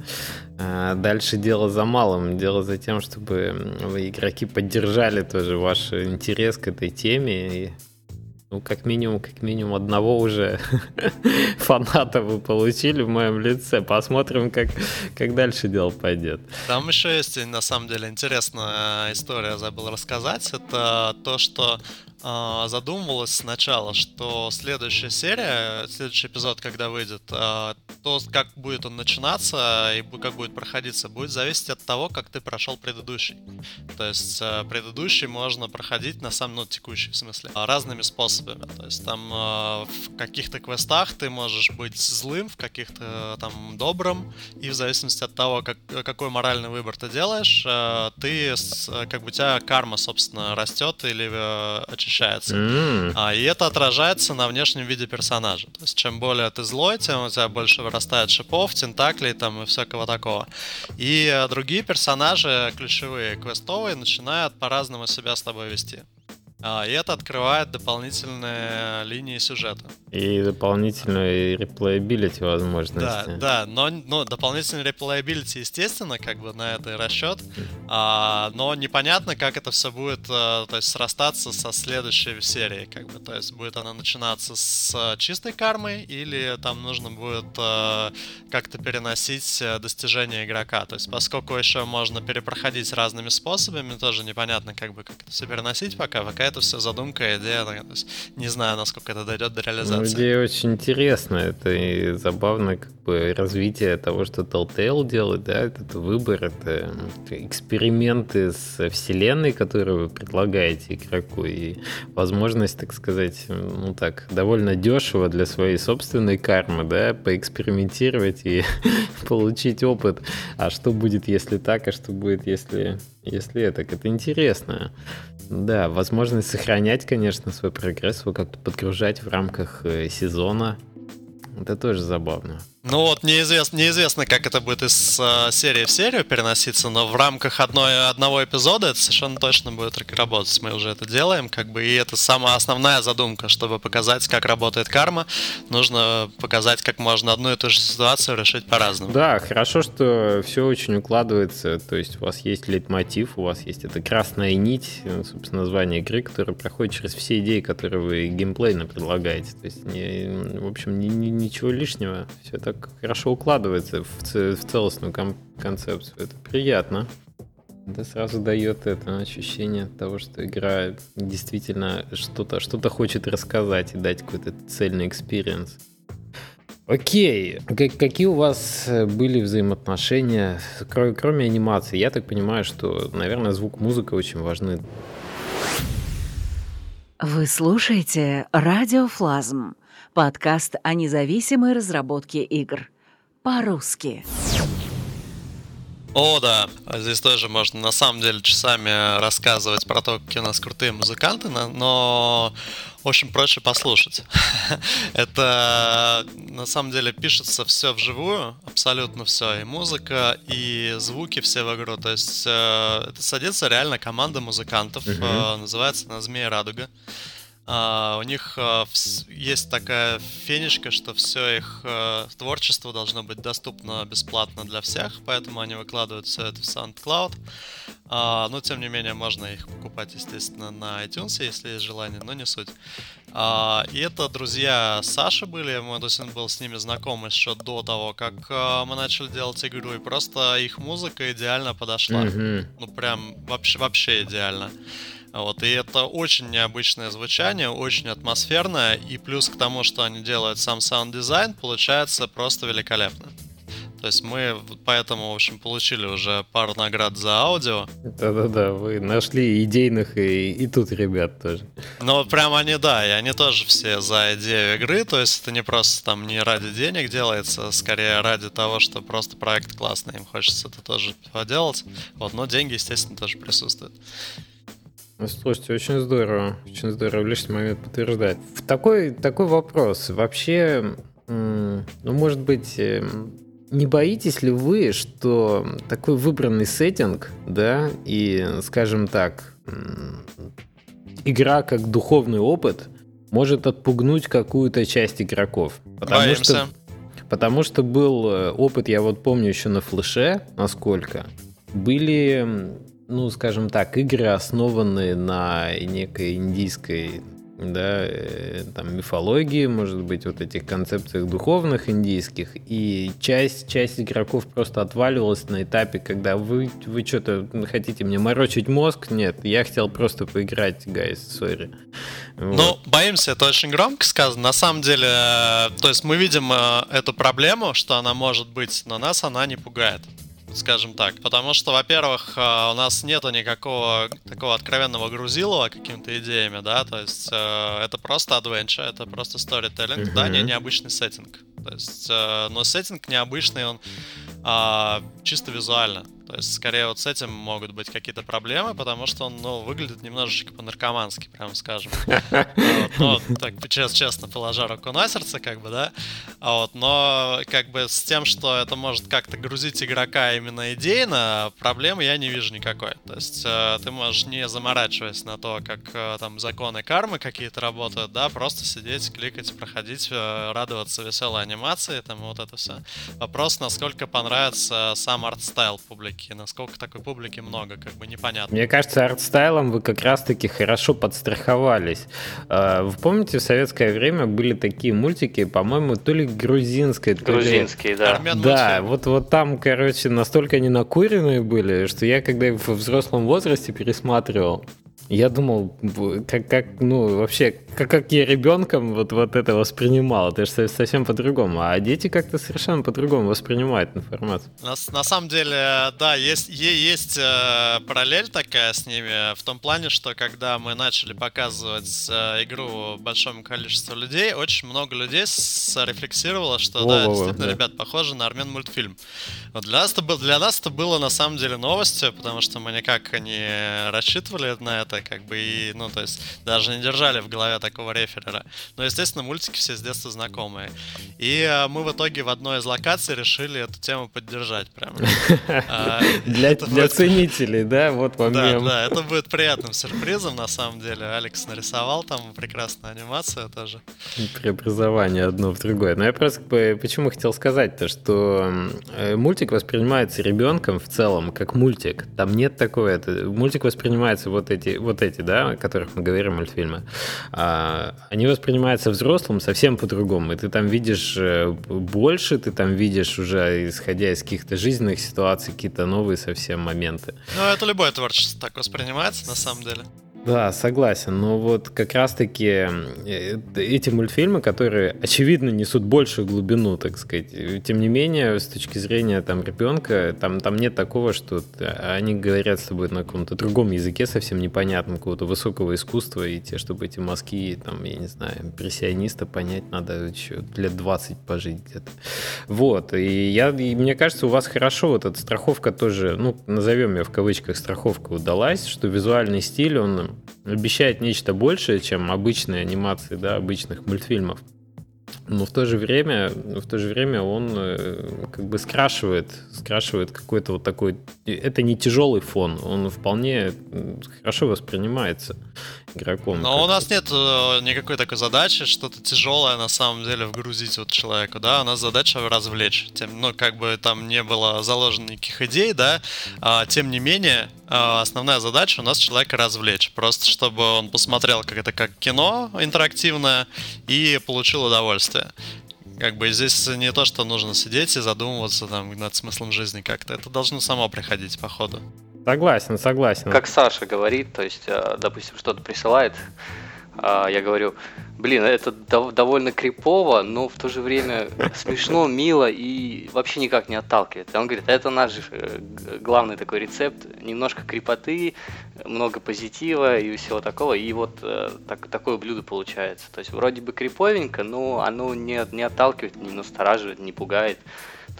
Speaker 1: э, дальше дело за малым. Дело за тем, чтобы игроки поддержали тоже ваш интерес к этой теме и ну, как минимум, как минимум одного уже фаната вы получили в моем лице. Посмотрим, как, как дальше дело пойдет.
Speaker 2: Там еще есть, на самом деле, интересная история, забыл рассказать. Это то, что задумывалось сначала, что следующая серия, следующий эпизод, когда выйдет, э, то, как будет он начинаться и как будет проходиться, будет зависеть от того, как ты прошел предыдущий. То есть э, предыдущий можно проходить на самом, ну, текущий в смысле, разными способами. То есть там в каких-то квестах ты можешь быть злым, в каких-то там добрым, и в зависимости от того, как, какой моральный выбор ты делаешь, ты, как бы у тебя карма, собственно, растет или очищается. Mm. А, и это отражается на внешнем виде персонажа. То есть чем более ты злой, тем у тебя больше вырастает шипов, тентаклей там и всякого такого. И э, другие персонажи, ключевые, квестовые, начинают по-разному себя с тобой вести. А, и это открывает дополнительные линии сюжета.
Speaker 1: И дополнительную replayability возможности.
Speaker 2: Да, да, но ну, дополнительный replayability, естественно, как бы на это и расчет. А, но непонятно, как это все будет, а, то есть срастаться со следующей серией, как бы. То есть будет она начинаться с чистой кармой, или там нужно будет как-то переносить э, достижения игрока. То есть, поскольку еще можно перепроходить разными способами, тоже непонятно, как бы как это все переносить пока. Пока это это все задумка, идея. То есть, не знаю, насколько это дойдет до реализации. Ну,
Speaker 1: идея очень интересная. Это и забавно, как бы развитие того, что Telltale делает, да, этот выбор, это эксперименты с вселенной, которую вы предлагаете игроку, и возможность, так сказать, ну так, довольно дешево для своей собственной кармы, да, поэкспериментировать и получить опыт. А что будет, если так, а что будет, если, если это? Это интересно. Да, возможность сохранять, конечно, свой прогресс, его как-то подгружать в рамках э, сезона. Это тоже забавно.
Speaker 2: Ну вот, неизвестно, неизвестно, как это будет из э, серии в серию переноситься, но в рамках одной, одного эпизода это совершенно точно будет работать. Мы уже это делаем, как бы, и это самая основная задумка, чтобы показать, как работает карма. Нужно показать, как можно одну и ту же ситуацию решить по-разному.
Speaker 1: Да, хорошо, что все очень укладывается. То есть у вас есть лейтмотив, у вас есть эта красная нить, собственно, название игры, которая проходит через все идеи, которые вы геймплейно предлагаете. То есть, не, в общем, ни, ни, ничего лишнего. Все так так хорошо укладывается в, в целостную кон- концепцию. Это приятно. Это сразу дает это ощущение того, что игра действительно что-то что хочет рассказать и дать какой-то цельный experience. Окей, как, какие у вас были взаимоотношения, кроме, кроме анимации? Я так понимаю, что, наверное, звук, музыка очень важны.
Speaker 4: Вы слушаете «Радиофлазм» Подкаст о независимой разработке игр. По-русски.
Speaker 2: О, да. Здесь тоже можно на самом деле часами рассказывать про то, какие у нас крутые музыканты, но очень проще послушать. Это на самом деле пишется все вживую, абсолютно все. И музыка, и звуки все в игру. То есть э, это садится реально команда музыкантов. Uh-huh. называется на Змея Радуга. Uh, у них uh, есть такая фенечка, что все их uh, творчество должно быть доступно бесплатно для всех, поэтому они выкладывают все это в SoundCloud. но тем не менее можно их покупать, естественно, на iTunes, если есть желание, но не суть. и это друзья Саши были, мы то есть он был с ними знаком еще до того, как мы начали делать игру, и просто их музыка идеально подошла. Mm-hmm. Ну прям вообще вообще идеально. Вот, и это очень необычное звучание, очень атмосферное, и плюс к тому, что они делают сам sound design, получается просто великолепно. То есть мы поэтому, в общем, получили уже пару наград за аудио.
Speaker 1: Да-да-да, вы нашли идейных и, и тут ребят тоже.
Speaker 2: Ну, прям они, да, и они тоже все за идею игры, то есть это не просто там не ради денег делается, скорее ради того, что просто проект классный, им хочется это тоже поделать. Вот, но деньги, естественно, тоже присутствуют.
Speaker 1: Ну, слушайте, очень здорово, очень здорово, в лишний момент подтверждать. Такой, такой вопрос. Вообще, ну, может быть, эм, не боитесь ли вы, что такой выбранный сеттинг, да, и, скажем так, игра как духовный опыт может отпугнуть какую-то часть игроков?
Speaker 2: Потому Боимся. что
Speaker 1: Потому что был э, опыт, я вот помню еще на флеше, насколько, были ну, скажем так, игры, основанные на некой индийской да, э, там мифологии, может быть, вот этих концепциях духовных индийских, и часть, часть игроков просто отваливалась на этапе, когда вы, вы что-то хотите мне морочить мозг, нет, я хотел просто поиграть, guys, сори.
Speaker 2: Вот. Ну, боимся, это очень громко сказано, на самом деле, э, то есть мы видим э, эту проблему, что она может быть, но нас она не пугает скажем так. Потому что, во-первых, э, у нас нету никакого такого откровенного грузилова какими-то идеями, да, то есть э, это просто adventure, это просто storytelling, uh-huh. да, не необычный сеттинг. То есть, э, но сеттинг необычный, он а, чисто визуально. То есть, скорее, вот с этим могут быть какие-то проблемы, потому что он, ну, выглядит немножечко по-наркомански, прям скажем. Ну, так, честно, положа руку на сердце, как бы, да. Вот, но, как бы, с тем, что это может как-то грузить игрока именно идейно, проблемы я не вижу никакой. То есть, э, ты можешь, не заморачиваясь на то, как э, там законы кармы какие-то работают, да, просто сидеть, кликать, проходить, э, радоваться веселой анимации, там, вот это все. Вопрос, насколько понравится сам art style публики насколько такой публики много, как бы непонятно.
Speaker 1: Мне кажется, art style'ом вы как раз-таки хорошо подстраховались. А, вы помните, в советское время были такие мультики, по-моему, то ли грузинские,
Speaker 3: то Грузинские, ли... да.
Speaker 1: да, вот, вот там, короче, настолько они накуренные были, что я, когда их в взрослом возрасте пересматривал, Я думал, как, как ну, вообще, как, как я ребенком вот, вот это воспринимал. Это же совсем по-другому. А дети как-то совершенно по-другому воспринимают информацию.
Speaker 2: На, на самом деле, да, есть, есть э, параллель такая с ними в том плане, что когда мы начали показывать э, игру большому количеству людей, очень много людей рефлексировало, что Во-во-во, да, действительно, да. ребят, похоже на армян мультфильм. Вот для нас, это для нас это было на самом деле новостью, потому что мы никак не рассчитывали на это, как бы, и, ну, то есть, даже не держали в голове такого реферера. Но, естественно, мультики все с детства знакомые. И а, мы в итоге в одной из локаций решили эту тему поддержать прям.
Speaker 1: А, для ценителей, да, вот вам
Speaker 2: Да, да, это будет приятным сюрпризом, на самом деле. Алекс нарисовал там прекрасную анимацию тоже.
Speaker 1: Преобразование одно в другое. Но я просто почему хотел сказать-то, что э, мультик воспринимается ребенком в целом как мультик. Там нет такого, это мультик воспринимается вот эти, вот эти, да, о которых мы говорим, мультфильмы. А, они воспринимаются взрослым совсем по-другому. И ты там видишь э, больше, ты там видишь уже, исходя из каких-то жизненных ситуаций, какие-то новые совсем моменты.
Speaker 2: Ну, это любое творчество так воспринимается, на самом деле.
Speaker 1: Да, согласен. Но вот как раз-таки э, эти мультфильмы, которые, очевидно, несут большую глубину, так сказать. Тем не менее, с точки зрения там ребенка, там, там нет такого, что они говорят с тобой на каком-то другом языке, совсем непонятном, какого-то высокого искусства, и те, чтобы эти мазки, там, я не знаю, импрессиониста понять, надо еще лет 20 пожить где-то. Вот. И, я, и мне кажется, у вас хорошо вот эта страховка тоже, ну, назовем ее в кавычках страховка удалась, что визуальный стиль, он обещает нечто большее, чем обычные анимации, да, обычных мультфильмов. Но в то же время, в то же время он э, как бы скрашивает, скрашивает какой-то вот такой. Это не тяжелый фон, он вполне хорошо воспринимается игроком.
Speaker 2: Но у нас нет э, никакой такой задачи, что-то тяжелое на самом деле вгрузить вот человеку, да, у нас задача развлечь. Тем, ну, как бы там не было заложено никаких идей, да, а, тем не менее, а, основная задача у нас человека развлечь. Просто чтобы он посмотрел как это как кино интерактивное и получил удовольствие. Как бы здесь не то, что нужно сидеть и задумываться там над смыслом жизни как-то. Это должно само приходить по ходу.
Speaker 1: Согласен, согласен.
Speaker 3: Как Саша говорит, то есть, э, допустим, что-то присылает, а, я говорю, блин, это довольно крипово, но в то же время смешно, мило и вообще никак не отталкивает. Он говорит, это наш э, главный такой рецепт, немножко крепоты, много позитива и всего такого, и вот э, так, такое блюдо получается. То есть вроде бы криповенько, но оно не, не отталкивает, не настораживает, не пугает.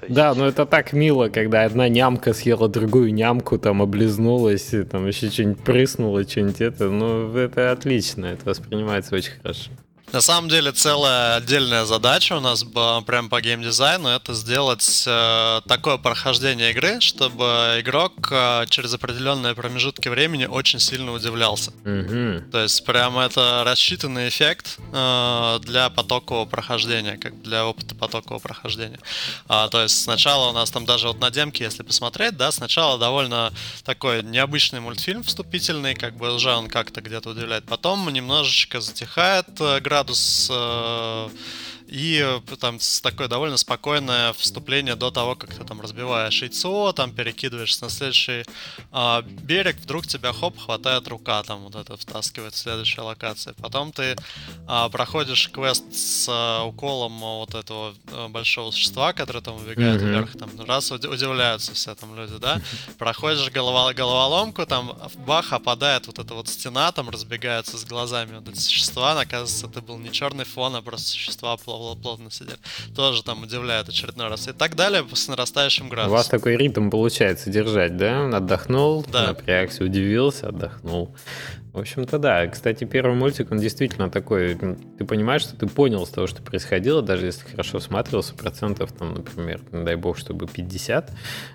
Speaker 1: Есть... Да, но это так мило, когда одна нямка съела другую нямку, там облизнулась, и там еще что-нибудь прыснула, что-нибудь это. Ну, это отлично, это воспринимается очень хорошо.
Speaker 2: На самом деле целая отдельная задача у нас была прям по геймдизайну это сделать э, такое прохождение игры, чтобы игрок э, через определенные промежутки времени очень сильно удивлялся. Mm-hmm. То есть прям это рассчитанный эффект э, для потокового прохождения, как для опыта потокового прохождения. А, то есть сначала у нас там даже вот на демке, если посмотреть, да, сначала довольно такой необычный мультфильм вступительный, как бы уже он как-то где-то удивляет. Потом немножечко затихает э, градус э, и э, там такое довольно спокойное вступление до того, как ты там разбиваешь яйцо, там перекидываешься на следующий э, берег, вдруг тебя хоп, хватает рука, там вот это втаскивает в следующей локации. Потом ты э, проходишь квест с э, уколом вот этого э, большого существа, который там убегает mm-hmm. вверх, там раз удивляются все там люди, да, проходишь голова, головоломку, там бах, опадает вот эта вот стена, там разбегаются с глазами вот эти существа, оказывается, это был не черный фон, а просто существа плотно сидят. Тоже там удивляет очередной раз. И так далее с нарастающим градусом.
Speaker 1: У вас такой ритм получается держать, да? Отдохнул, да. напрягся, удивился, отдохнул. В общем-то, да. Кстати, первый мультик, он действительно такой... Ты понимаешь, что ты понял с того, что происходило, даже если хорошо всматривался, процентов, там, например, дай бог, чтобы 50,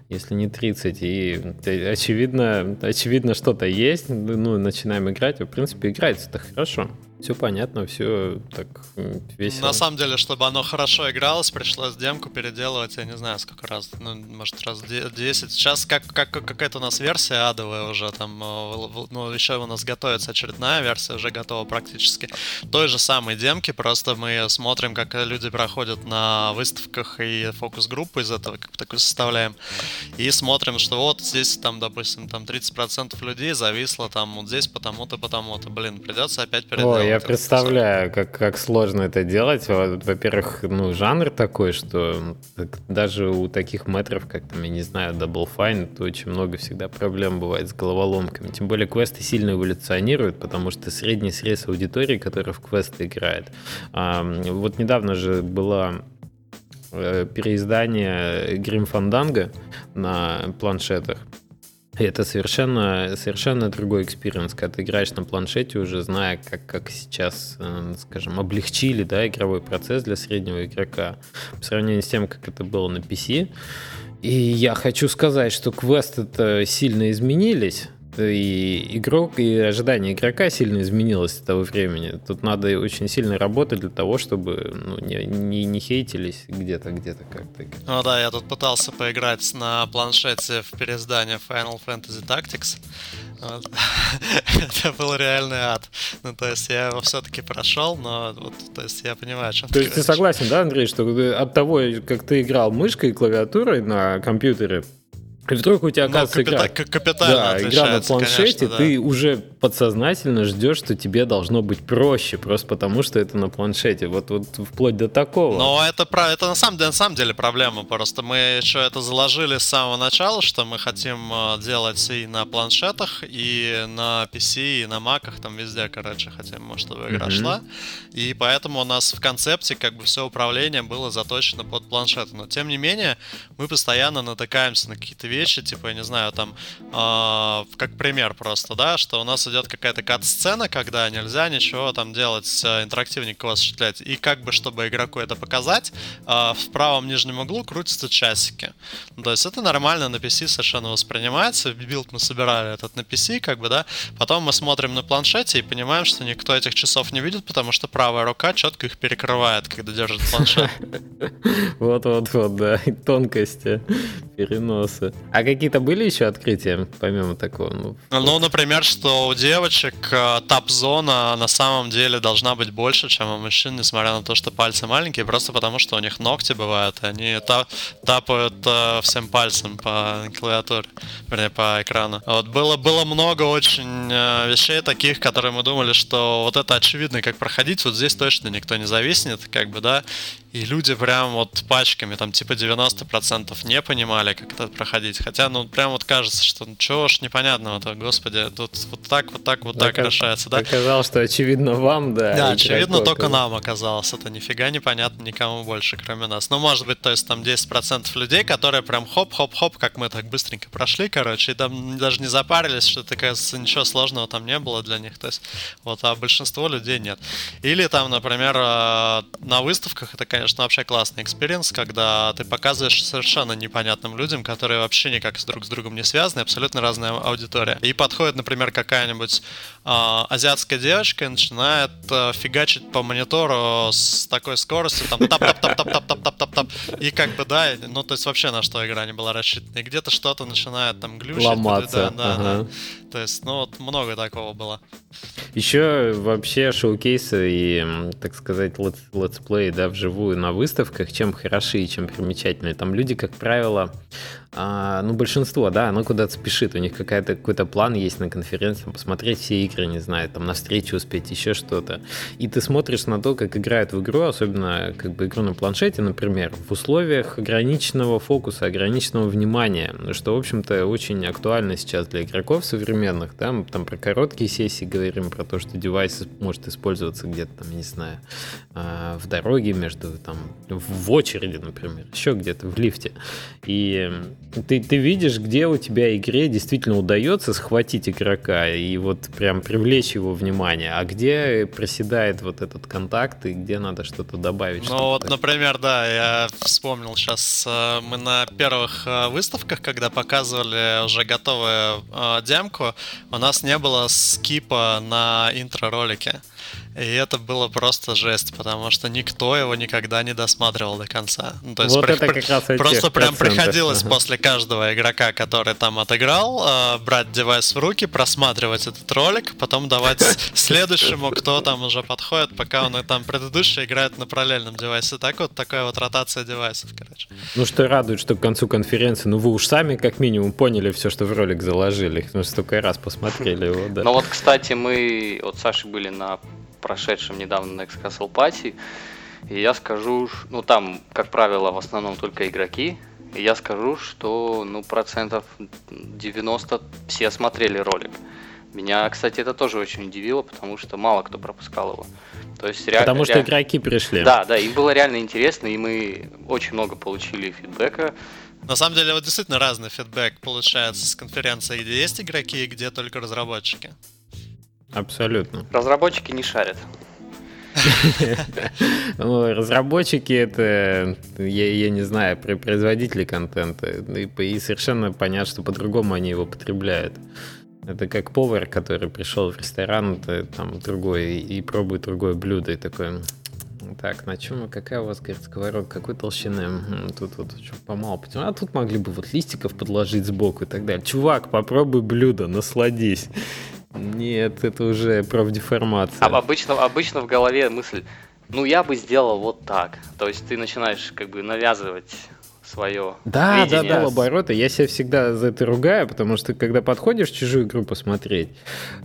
Speaker 1: если не 30. И очевидно, очевидно что-то есть. Ну, начинаем играть. В принципе, играется это хорошо. Все понятно, все так весело.
Speaker 2: На самом деле, чтобы оно хорошо игралось, пришлось демку переделывать, я не знаю, сколько раз, ну, может, раз 10. Сейчас как, как, какая-то у нас версия адовая уже, там, э, ну, еще у нас готовится очередная версия, уже готова практически. Той же самой демки, просто мы смотрим, как люди проходят на выставках и фокус-группы из этого, как такой составляем, и смотрим, что вот здесь, там, допустим, там 30% людей зависло там вот здесь потому-то, потому-то. Блин, придется опять переделать.
Speaker 1: Ой, я представляю, как, как сложно это делать. Во-первых, ну, жанр такой, что даже у таких метров, как там, я не знаю, Double Fine, то очень много всегда проблем бывает с головоломками. Тем более квесты сильно эволюционируют, потому что средний срез аудитории, которая в квесты играет. Вот недавно же была э, переиздание Grim Fandango на планшетах. И это совершенно, совершенно другой experience, когда ты играешь на планшете, уже зная, как, как сейчас, э, скажем, облегчили да, игровой процесс для среднего игрока по сравнению с тем, как это было на PC. И я хочу сказать, что квесты это сильно изменились и игрок, и ожидание игрока сильно изменилось с того времени. Тут надо очень сильно работать для того, чтобы ну, не, не, не хейтились где-то, где-то как-то.
Speaker 2: Ну да, я тут пытался поиграть на планшете в переиздание Final Fantasy Tactics. Вот. Это был реальный ад. Ну, то есть я его все-таки прошел, но вот, то есть я понимаю, о чем
Speaker 1: То есть ты согласен, да, Андрей, что от того, как ты играл мышкой и клавиатурой на компьютере, и вдруг у тебя ну, оказывается
Speaker 2: игра,
Speaker 1: да, игра на планшете, конечно, да. ты уже подсознательно ждешь, что тебе должно быть проще, просто потому что это на планшете. Вот, вот вплоть до такого.
Speaker 2: Но это, про, это на, самом, деле, на самом деле проблема. Просто мы еще это заложили с самого начала, что мы хотим э, делать и на планшетах, и на PC, и на маках, там везде, короче, хотим, чтобы игра mm-hmm. шла. И поэтому у нас в концепте как бы все управление было заточено под планшеты. Но тем не менее, мы постоянно натыкаемся на какие-то вещи, типа, я не знаю, там, э, как пример просто, да, что у нас идет какая-то кат-сцена, когда нельзя ничего там делать, э, интерактивненько осуществлять. И как бы, чтобы игроку это показать, э, в правом нижнем углу крутятся часики. Ну, то есть это нормально на PC совершенно воспринимается. Билд мы собирали этот на PC, как бы, да. Потом мы смотрим на планшете и понимаем, что никто этих часов не видит, потому что правая рука четко их перекрывает, когда держит планшет.
Speaker 1: Вот-вот-вот, да, тонкости переноса. А какие-то были еще открытия, помимо такого?
Speaker 2: Ну, ну например, что у девочек э, тап-зона на самом деле должна быть больше, чем у мужчин, несмотря на то, что пальцы маленькие, просто потому что у них ногти бывают, они та тапают э, всем пальцем по клавиатуре, вернее, по экрану. Вот было, было много очень э, вещей таких, которые мы думали, что вот это очевидно, как проходить, вот здесь точно никто не зависнет, как бы, да, и люди прям вот пачками, там типа 90% не понимали, как это проходить. Хотя, ну, прям вот кажется, что ну чего ж непонятного-то, господи, тут вот так, вот так, вот так Оказ... решается, да?
Speaker 1: Оказалось, что очевидно вам, да.
Speaker 2: Да, очевидно только нам оказалось. Это нифига непонятно никому больше, кроме нас. Ну, может быть, то есть там 10% людей, которые прям хоп-хоп-хоп, как мы так быстренько прошли, короче, и там даже не запарились, что, кажется, ничего сложного там не было для них. То есть, вот, а большинство людей нет. Или там, например, э, на выставках это, конечно, конечно, вообще классный experience, когда ты показываешь совершенно непонятным людям, которые вообще никак с друг с другом не связаны, абсолютно разная аудитория. И подходит, например, какая-нибудь э, азиатская девочка начинает э, фигачить по монитору с такой скоростью, там tap-tap-tap-tap-tap-tap-tap-tap. И как бы, да, ну, то есть вообще на что игра не была рассчитана. И где-то что-то начинает там глючить.
Speaker 1: Ломаться.
Speaker 2: Да, да, ага. да. То есть, ну, вот много такого было.
Speaker 1: Еще вообще showcase'ы и, так сказать, let's play, да, вживую на выставках, чем хороши и чем примечательны. Там люди, как правило, а, ну, большинство, да, оно куда-то спешит. У них какая-то, какой-то план есть на конференции, посмотреть все игры, не знаю, там, на встречу успеть, еще что-то. И ты смотришь на то, как играют в игру, особенно как бы игру на планшете, например, в условиях ограниченного фокуса, ограниченного внимания, что, в общем-то, очень актуально сейчас для игроков современных, да, мы там про короткие сессии говорим, про то, что девайс может использоваться где-то там, не знаю, а, в дороге между, там, в очереди, например, еще где-то в лифте. И ты, ты видишь, где у тебя игре действительно удается схватить игрока и вот прям привлечь его внимание, а где проседает вот этот контакт и где надо что-то добавить.
Speaker 2: Ну вот, например, да, я вспомнил сейчас, э, мы на первых э, выставках, когда показывали уже готовую э, демку, у нас не было скипа на интро-ролике. И это было просто жесть, потому что никто его никогда не досматривал до конца.
Speaker 1: Ну, то есть вот при, это как раз
Speaker 2: Просто прям приходилось после каждого игрока, который там отыграл, э, брать девайс в руки, просматривать этот ролик, потом давать следующему, кто там уже подходит, пока он там предыдущий играет на параллельном девайсе. Так вот, такая вот ротация девайсов, короче.
Speaker 1: Ну, что радует, что к концу конференции, ну, вы уж сами как минимум поняли все, что в ролик заложили. Ну, столько раз посмотрели его, да.
Speaker 3: Ну, вот, кстати, мы, вот Саши были на прошедшем недавно на X-Castle Party, и я скажу, ну, там, как правило, в основном только игроки, и я скажу, что, ну, процентов 90 все смотрели ролик. Меня, кстати, это тоже очень удивило, потому что мало кто пропускал его.
Speaker 1: То есть ре... Потому что ре... игроки пришли.
Speaker 3: Да, да, им было реально интересно, и мы очень много получили фидбэка.
Speaker 2: На самом деле, вот действительно разный фидбэк получается с конференции, где есть игроки и где только разработчики.
Speaker 1: Абсолютно.
Speaker 3: Разработчики не шарят.
Speaker 1: Ну, разработчики это, я, я не знаю, производители контента. И, и совершенно понятно, что по-другому они его потребляют. Это как повар, который пришел в ресторан, там другой, и пробует другое блюдо, и такой, так, на чем, какая у вас, говорит, сковородка, какой толщины? Тут вот что, помало. А тут могли бы вот листиков подложить сбоку и так далее. Чувак, попробуй блюдо, насладись. Нет, это уже профдеформация.
Speaker 3: А обычно, обычно в голове мысль, ну я бы сделал вот так. То есть ты начинаешь как бы навязывать свое
Speaker 1: да, видение. Да, да, обороты. Я себя всегда за это ругаю, потому что когда подходишь чужую игру посмотреть,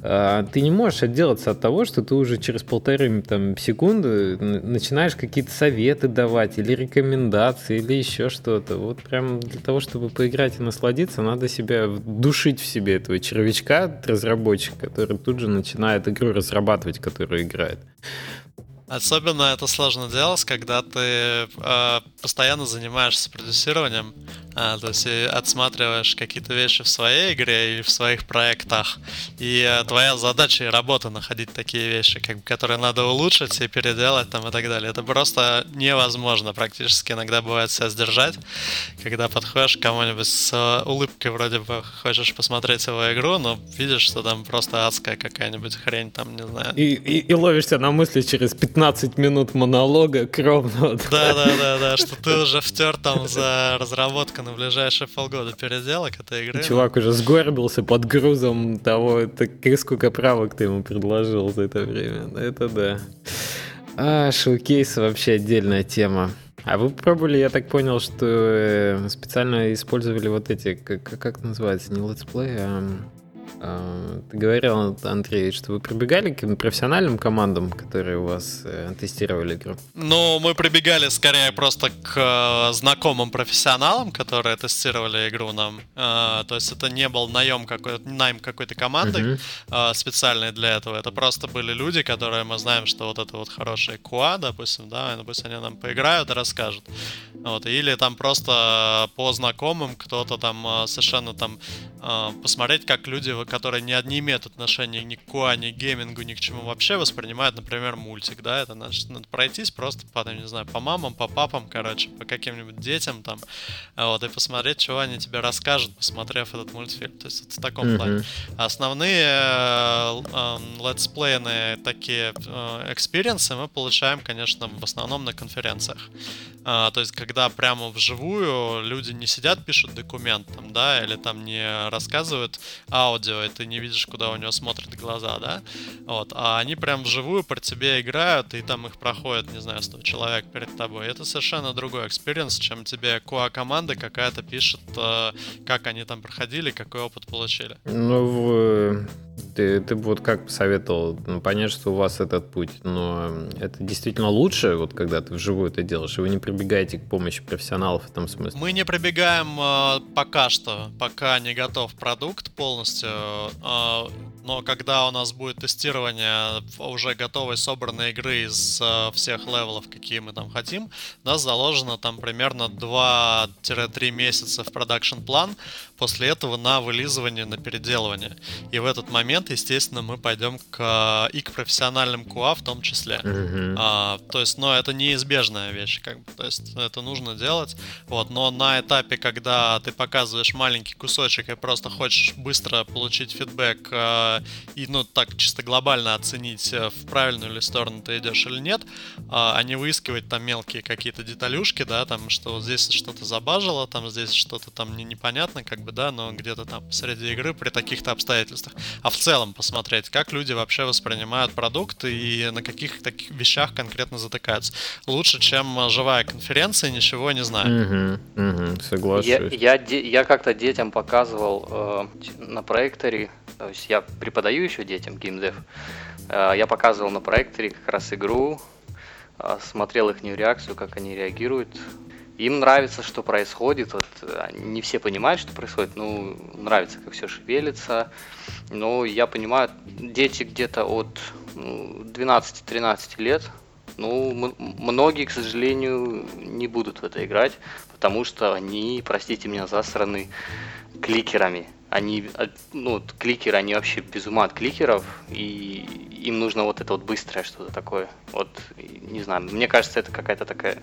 Speaker 1: а, ты не можешь отделаться от того, что ты уже через полторы там, секунды начинаешь какие-то советы давать, или рекомендации, или еще что-то. Вот прям для того, чтобы поиграть и насладиться, надо себя душить в себе этого червячка, разработчика, который тут же начинает игру разрабатывать, которую играет.
Speaker 2: Особенно это сложно делать, когда ты э, постоянно занимаешься продюсированием, э, то есть отсматриваешь какие-то вещи в своей игре и в своих проектах. И э, твоя задача и работа находить такие вещи, как, которые надо улучшить и переделать там и так далее. Это просто невозможно практически иногда бывает себя сдержать, когда подходишь к кому-нибудь с э, улыбкой, вроде бы хочешь посмотреть его игру, но видишь, что там просто адская какая-нибудь хрень, там, не знаю.
Speaker 1: И, и, и ловишься на мысли через 15 минут монолога кровного.
Speaker 2: Да, да, да, да, что ты уже втер там за разработку на ближайшие полгода переделок этой игры.
Speaker 1: Чувак уже сгорбился под грузом того, так, сколько правок ты ему предложил за это время. Это да. А, showcase вообще отдельная тема. А вы пробовали, я так понял, что э, специально использовали вот эти, как, как называется, не let's play, а ты говорил, Андрей, что вы прибегали к профессиональным командам, которые у вас э, тестировали игру?
Speaker 2: Ну, мы прибегали скорее просто к э, знакомым профессионалам, которые тестировали игру нам. Э, то есть это не был наем какой найм какой-то команды uh-huh. специальной для этого. Это просто были люди, которые мы знаем, что вот это вот хорошая QA, допустим, да, пусть они нам поиграют и расскажут. Вот. Или там просто по знакомым кто-то там совершенно там посмотреть, как люди которые не, не имеют отношения ни к QA, ни к геймингу, ни к чему вообще, воспринимают, например, мультик, да, это значит, надо пройтись просто по, не знаю, по мамам, по папам, короче, по каким-нибудь детям там, вот, и посмотреть, чего они тебе расскажут, посмотрев этот мультфильм. То есть это в таком mm-hmm. плане. Основные э, э, летсплейные такие э, experience'ы мы получаем, конечно, в основном на конференциях. А, то есть, когда прямо вживую люди не сидят, пишут документ, там, да, или там не рассказывают аудио, и ты не видишь, куда у него смотрят глаза, да, вот, а они прям вживую про тебя играют, и там их проходит, не знаю, 100 человек перед тобой. Это совершенно другой experience, чем тебе QA-команда какая-то пишет, э, как они там проходили, какой опыт получили.
Speaker 1: Ну, ты, ты бы вот как посоветовал, ну, понятно, что у вас этот путь, но это действительно лучше, вот когда ты вживую это делаешь, и вы не прибегаете к помощи профессионалов в этом смысле?
Speaker 2: Мы не прибегаем э, пока что, пока не готов продукт полностью, э, но когда у нас будет тестирование уже готовой собранной игры из э, всех левелов, какие мы там хотим, у нас заложено там примерно 2-3 месяца в продакшн план, после этого на вылизывание, на переделывание. И в этот момент, естественно, мы пойдем к и к профессиональным QA в том числе. Mm-hmm. А, то есть, но это неизбежная вещь, как бы, то есть это нужно делать. Вот, но на этапе, когда ты показываешь маленький кусочек и просто хочешь быстро получить фидбэк и, ну, так чисто глобально оценить, в правильную ли сторону ты идешь или нет, а не выискивать там мелкие какие-то деталюшки, да, там, что вот здесь что-то забажило, там здесь что-то там не, непонятно, как бы, да, но где-то там среди игры при таких-то обстоятельствах. А в целом посмотреть, как люди вообще воспринимают продукт и на каких таких вещах конкретно затыкаются. Лучше, чем живая конференция, ничего не знаю.
Speaker 1: Угу, угу, соглашусь.
Speaker 3: Я, я, я как-то детям показывал э, на проекторе, то есть я преподаю еще детям геймдев, э, я показывал на проекторе как раз игру, э, смотрел их реакцию, как они реагируют. Им нравится, что происходит. Вот, не все понимают, что происходит. Ну, нравится, как все шевелится. Но я понимаю, дети где-то от ну, 12-13 лет, ну, многие, к сожалению, не будут в это играть, потому что они, простите меня, засраны кликерами. Они, ну, кликеры, они вообще без ума от кликеров, и им нужно вот это вот быстрое что-то такое. Вот, не знаю, мне кажется, это какая-то такая,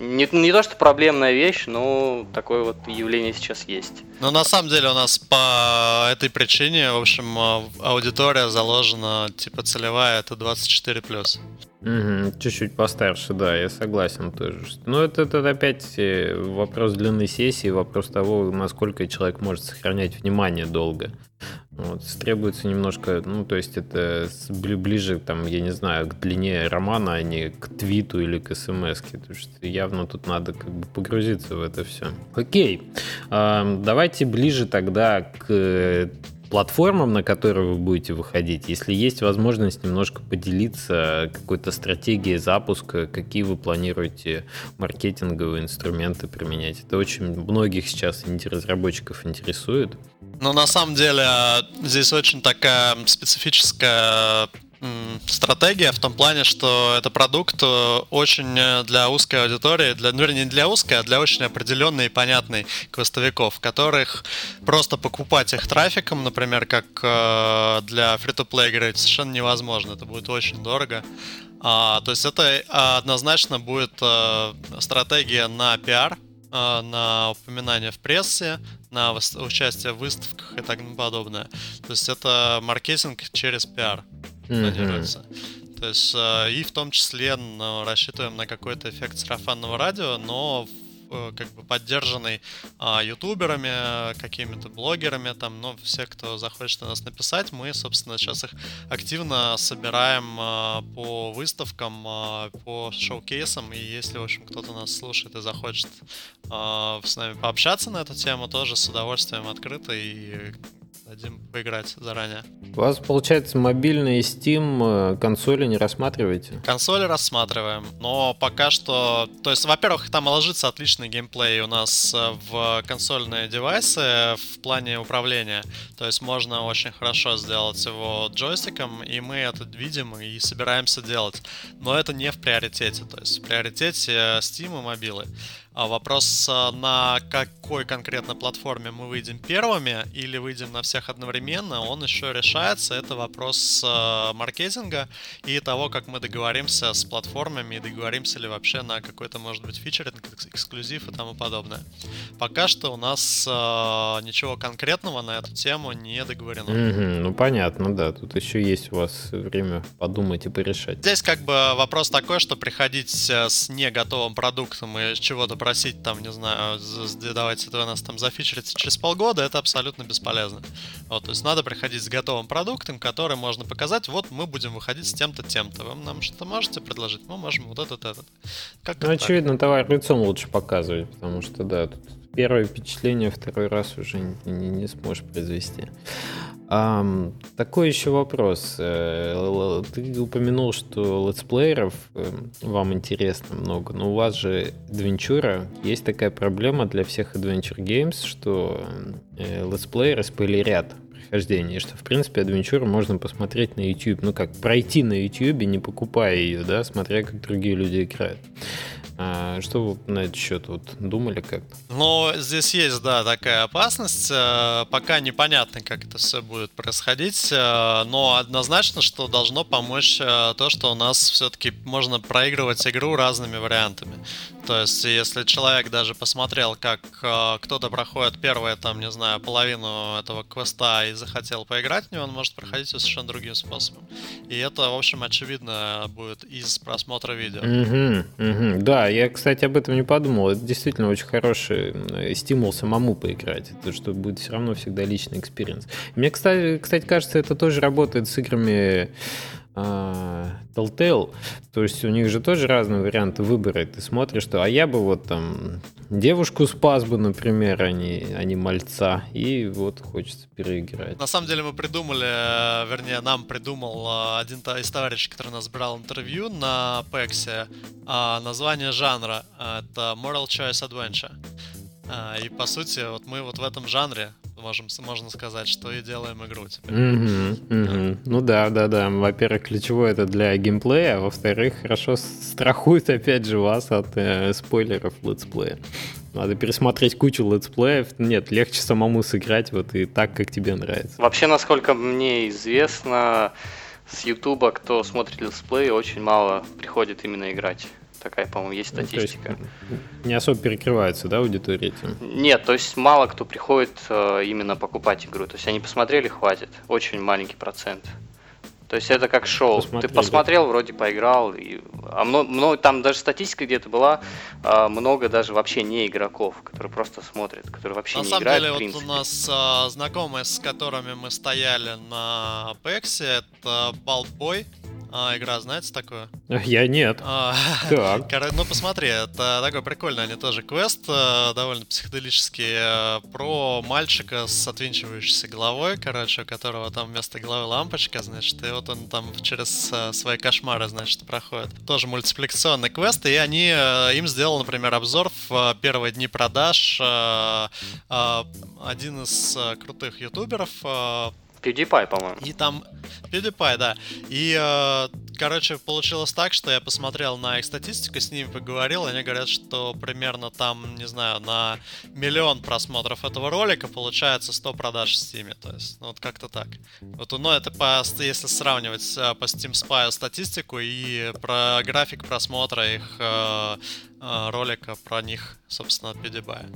Speaker 3: не, не то что проблемная вещь, но такое вот явление сейчас есть.
Speaker 2: Ну, на самом деле у нас по этой причине, в общем, аудитория заложена, типа, целевая, это 24+.
Speaker 1: Угу, чуть-чуть постарше, да, я согласен тоже. Но это, это опять э, вопрос длины сессии, вопрос того, насколько человек может сохранять внимание долго. Вот, требуется немножко, ну, то есть это ближе, там, я не знаю, к длине романа, а не к твиту или к смс. Потому что явно тут надо как бы погрузиться в это все. Окей, давайте ближе тогда к платформам, на которые вы будете выходить, если есть возможность немножко поделиться какой-то стратегией запуска, какие вы планируете маркетинговые инструменты применять. Это очень многих сейчас разработчиков интересует.
Speaker 2: Ну, на самом деле, здесь очень такая специфическая стратегия в том плане, что это продукт э, очень э, для узкой аудитории, для, ну, не для узкой, а для очень определенной и понятной квестовиков, которых просто покупать их трафиком, например, как э, для free-to-play игры, совершенно невозможно. Это будет очень дорого. А, то есть это однозначно будет а, стратегия на пиар, на упоминание в прессе, на участие в выставках и так подобное. То есть это маркетинг через пиар планируется. Mm-hmm. То есть э, и в том числе ну, рассчитываем на какой-то эффект сарафанного радио, но э, как бы поддержанный а, ютуберами, какими-то блогерами, там, ну, все, кто захочет на нас написать, мы, собственно, сейчас их активно собираем а, по выставкам, а, по шоу-кейсам, и если, в общем, кто-то нас слушает и захочет а, с нами пообщаться на эту тему, тоже с удовольствием открыто и дадим поиграть заранее.
Speaker 1: У вас, получается, мобильный Steam э, консоли не рассматриваете?
Speaker 2: Консоли рассматриваем, но пока что... То есть, во-первых, там ложится отличный геймплей у нас э, в консольные девайсы в плане управления. То есть можно очень хорошо сделать его джойстиком, и мы это видим и собираемся делать. Но это не в приоритете. То есть в приоритете Steam и мобилы. А вопрос, а, на какой конкретно платформе мы выйдем первыми или выйдем на всех одновременно, он еще решается. Это вопрос а, маркетинга и того, как мы договоримся с платформами и договоримся ли вообще на какой-то, может быть, фичеринг, эксклюзив и тому подобное. Пока что у нас ничего конкретного на эту тему не договорено.
Speaker 1: Mm-hmm, ну, понятно, да. Тут еще есть у вас время подумать и порешать.
Speaker 2: Здесь как бы вопрос такой, что приходить с не готовым продуктом и чего-то просить там, не знаю, давайте вы нас там зафичерите через полгода, это абсолютно бесполезно. Вот, то есть надо приходить с готовым продуктом, который можно показать, вот мы будем выходить с тем-то, тем-то. Вы нам что-то можете предложить? Мы можем вот этот, этот.
Speaker 1: Как ну, очевидно, товар лицом лучше показывать, потому что, да, тут первое впечатление второй раз уже не, не, сможешь произвести. Um, такой еще вопрос. Э, ты упомянул, что летсплееров эм, вам интересно много, но у вас же Adventure. Есть такая проблема для всех Adventure Games, что э, летсплееры спойлерят прохождение, что, в принципе, Adventure можно посмотреть на YouTube. Ну как, пройти на YouTube, не покупая ее, да, смотря как другие люди играют. А что вы на этот счет вот думали как?
Speaker 2: Ну, здесь есть, да, такая опасность. Э, пока непонятно, как это все будет происходить, э, но однозначно, что должно помочь э, то, что у нас все-таки можно проигрывать игру разными вариантами. То есть, если человек даже посмотрел, как э, кто-то проходит первую, там, не знаю, половину этого квеста и захотел поиграть в него, он может проходить его совершенно другим способом. И это, в общем, очевидно будет из просмотра видео.
Speaker 1: Угу, угу. Да, я, кстати, об этом не подумал. Это действительно очень хороший стимул самому поиграть. Это что будет все равно всегда личный experience. Мне, кстати, кстати, кажется, это тоже работает с играми Telltale, то есть у них же тоже разные варианты выбора. Ты смотришь, что а я бы вот там девушку спас бы, например, а не, а не мальца, и вот хочется переиграть.
Speaker 2: На самом деле мы придумали, э, вернее, нам придумал э, один из товарищей, который нас брал интервью на Пексе, название жанра. Э, это Moral Choice Adventure. И по сути, вот мы вот в этом жанре можем, можно сказать, что и делаем игру теперь.
Speaker 1: Mm-hmm, mm-hmm. Ну да, да, да. Во-первых, ключевое это для геймплея, а во-вторых, хорошо страхует опять же вас от э, спойлеров летсплея. Надо пересмотреть кучу летсплеев. Нет, легче самому сыграть вот и так, как тебе нравится.
Speaker 3: Вообще, насколько мне известно, с Ютуба, кто смотрит летсплей, очень мало приходит именно играть. Такая, по-моему, есть ну, статистика.
Speaker 1: Ну, не особо перекрывается, да, аудитория этим?
Speaker 3: Нет, то есть мало кто приходит э, именно покупать игру. То есть они посмотрели, хватит. Очень маленький процент. То есть это как шоу. Посмотрели. Ты посмотрел, вроде поиграл. И, а много, много, там даже статистика где-то была, а, много даже вообще не игроков, которые просто смотрят, которые вообще
Speaker 2: на
Speaker 3: не играют.
Speaker 2: На самом деле, вот у нас а, знакомые, с которыми мы стояли на Пексе, это Балтбой. А, игра, знаете такое?
Speaker 1: Я нет. А,
Speaker 2: так. Ну, посмотри, это такой прикольный, они тоже квест, э, довольно психоделический, э, про мальчика с отвинчивающейся головой, короче, у которого там вместо головы лампочка, значит, и вот он там через э, свои кошмары, значит, проходит. Тоже мультипликационный квест, и они, им сделал, например, обзор в первые дни продаж один из крутых ютуберов,
Speaker 3: PewDiePie, по-моему.
Speaker 2: И там... PewDiePie, да. И, э, короче, получилось так, что я посмотрел на их статистику, с ними поговорил, они говорят, что примерно там, не знаю, на миллион просмотров этого ролика получается 100 продаж в Steam. То есть, ну, вот как-то так. Вот, ну, это по, если сравнивать э, по Steam Spy статистику и про график просмотра их э, ролика про них, собственно, PewDiePie.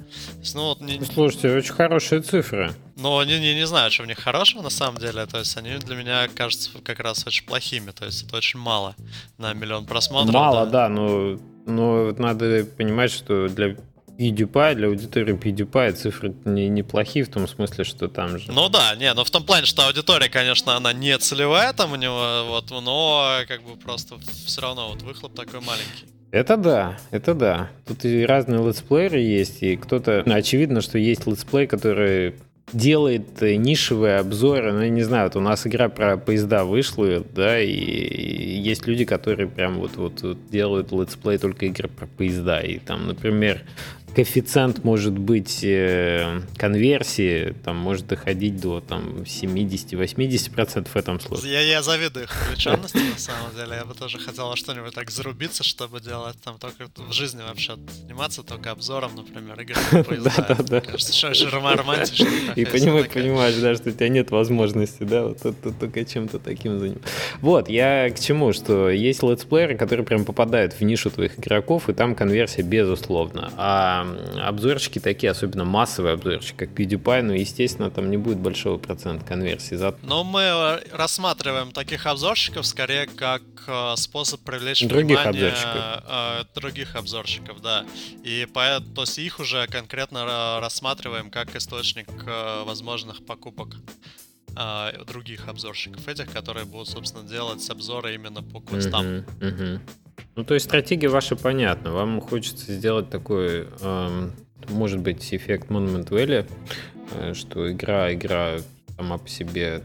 Speaker 1: Ну, вот, не... Слушайте, очень хорошие цифры.
Speaker 2: Но не, не, не знаю, что в них хорошего на самом деле. То есть они для меня кажутся как раз очень плохими. То есть это очень мало на миллион просмотров.
Speaker 1: Мало, да, да но, но надо понимать, что для PewDiePie, для аудитории PewDiePie цифры не, неплохие в том смысле, что там же...
Speaker 2: Ну да, не, но в том плане, что аудитория, конечно, она не целевая там у него, вот, но как бы просто все равно вот выхлоп такой маленький.
Speaker 1: Это да, это да. Тут и разные летсплееры есть, и кто-то... Очевидно, что есть летсплей, который делает нишевые обзоры. Ну, я не знаю, вот у нас игра про поезда вышла, да, и есть люди, которые прям вот, вот, вот делают летсплей только игр про поезда. И там, например, коэффициент может быть э, конверсии, там может доходить до там 70-80% в этом случае.
Speaker 2: Я, я завидую их включенности, на самом деле. Я бы тоже хотел что-нибудь так зарубиться, чтобы делать там только в жизни вообще заниматься только обзором, например, игры
Speaker 1: Да, да, да.
Speaker 2: Кажется, что романтично.
Speaker 1: И понимаешь, да, что у тебя нет возможности, да, вот только чем-то таким заниматься. Вот, я к чему, что есть летсплееры, которые прям попадают в нишу твоих игроков, и там конверсия безусловно. А обзорчики такие, особенно массовые обзорчики, как PewDiePie, ну, естественно, там не будет большого процента конверсии. За...
Speaker 2: Но мы э, рассматриваем таких обзорщиков скорее как э, способ привлечь
Speaker 1: других
Speaker 2: внимание
Speaker 1: обзорщиков.
Speaker 2: Э, других обзорщиков, да. И по, то есть их уже конкретно рассматриваем как источник возможных покупок других обзорщиков этих, которые будут, собственно, делать обзоры именно по квестам. Uh-huh,
Speaker 1: uh-huh. Ну, то есть стратегия ваша понятна. Вам хочется сделать такой, эм, может быть, эффект Monument Valley, э, что игра, игра сама по себе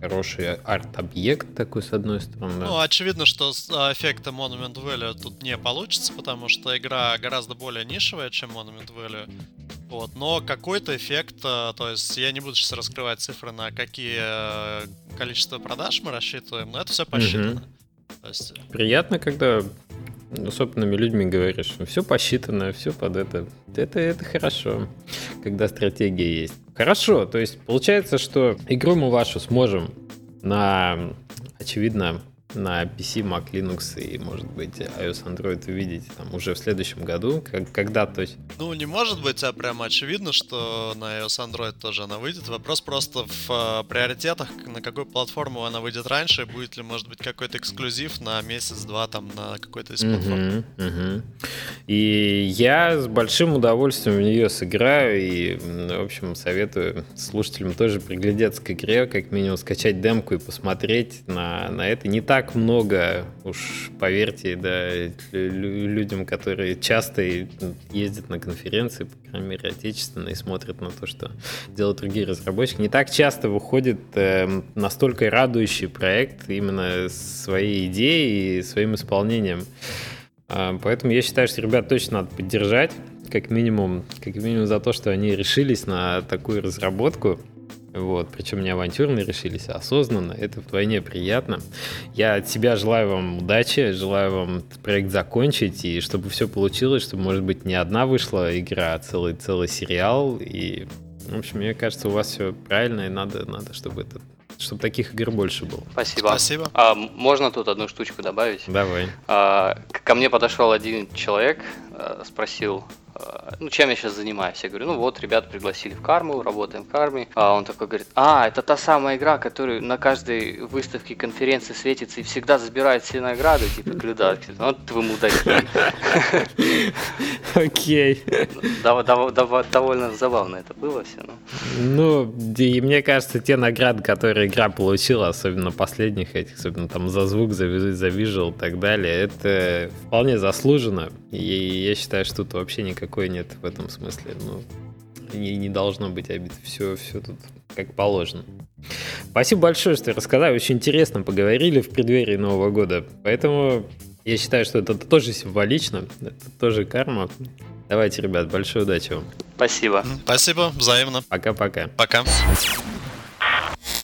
Speaker 1: хороший арт-объект такой, с одной стороны.
Speaker 2: Ну, очевидно, что а, эффекта Monument Valley тут не получится, потому что игра гораздо более нишевая, чем Monument Valley. Вот, но какой-то эффект, э, то есть я не буду сейчас раскрывать цифры, на какие э, количество продаж мы рассчитываем, но это все посчитано. Mm-hmm.
Speaker 1: Приятно, когда с опытными людьми говоришь, все посчитано, все под это. Это, это хорошо, когда стратегия есть. Хорошо, то есть получается, что игру мы вашу сможем на, очевидно, на PC, Mac, Linux и, может быть, iOS, Android увидите там уже в следующем году, как, когда то есть.
Speaker 2: Ну, не может быть, а прямо очевидно, что на iOS, Android тоже она выйдет. Вопрос просто в э, приоритетах, на какую платформу она выйдет раньше, будет ли, может быть, какой-то эксклюзив на месяц-два там на какой-то из платформ.
Speaker 1: Угу, угу. И я с большим удовольствием в нее сыграю и, в общем, советую слушателям тоже приглядеться к игре, как минимум скачать демку и посмотреть на, на это. Не так много, уж поверьте, да, людям, которые часто ездят на конференции, по крайней мере, отечественные, смотрят на то, что делают другие разработчики. Не так часто выходит э, настолько радующий проект именно своей идеей и своим исполнением. Э, поэтому я считаю, что ребят точно надо поддержать как минимум, как минимум за то, что они решились на такую разработку. Вот, причем не авантюрно решились, а осознанно. Это вдвойне приятно. Я от себя желаю вам удачи, желаю вам этот проект закончить, и чтобы все получилось, чтобы, может быть, не одна вышла игра, а целый, целый сериал. И, в общем, мне кажется, у вас все правильно, и надо, надо чтобы это чтобы таких игр больше было.
Speaker 3: Спасибо.
Speaker 2: Спасибо.
Speaker 3: А, можно тут одну штучку добавить?
Speaker 1: Давай.
Speaker 3: А, ко мне подошел один человек, спросил, Э, ну, чем я сейчас занимаюсь? Я говорю, ну вот, ребят пригласили в карму, работаем в карме. А он такой говорит, а, это та самая игра, которая на каждой выставке конференции светится и всегда забирает все награды, типа, говорю, да, вот вы мудаки.
Speaker 1: Окей.
Speaker 3: Довольно забавно это было все.
Speaker 1: Ну, и мне кажется, те награды, которые игра получила, особенно последних этих, особенно там за звук, за визуал и так далее, это вполне заслуженно. И я считаю, что тут вообще никак никакой нет в этом смысле. Ну, не, не должно быть обид. Все, все тут как положено. Спасибо большое, что рассказали. Очень интересно поговорили в преддверии Нового года. Поэтому я считаю, что это тоже символично. Это тоже карма. Давайте, ребят, большой удачи вам.
Speaker 3: Спасибо.
Speaker 2: Спасибо, взаимно.
Speaker 1: Пока-пока.
Speaker 2: Пока. -пока. Пока.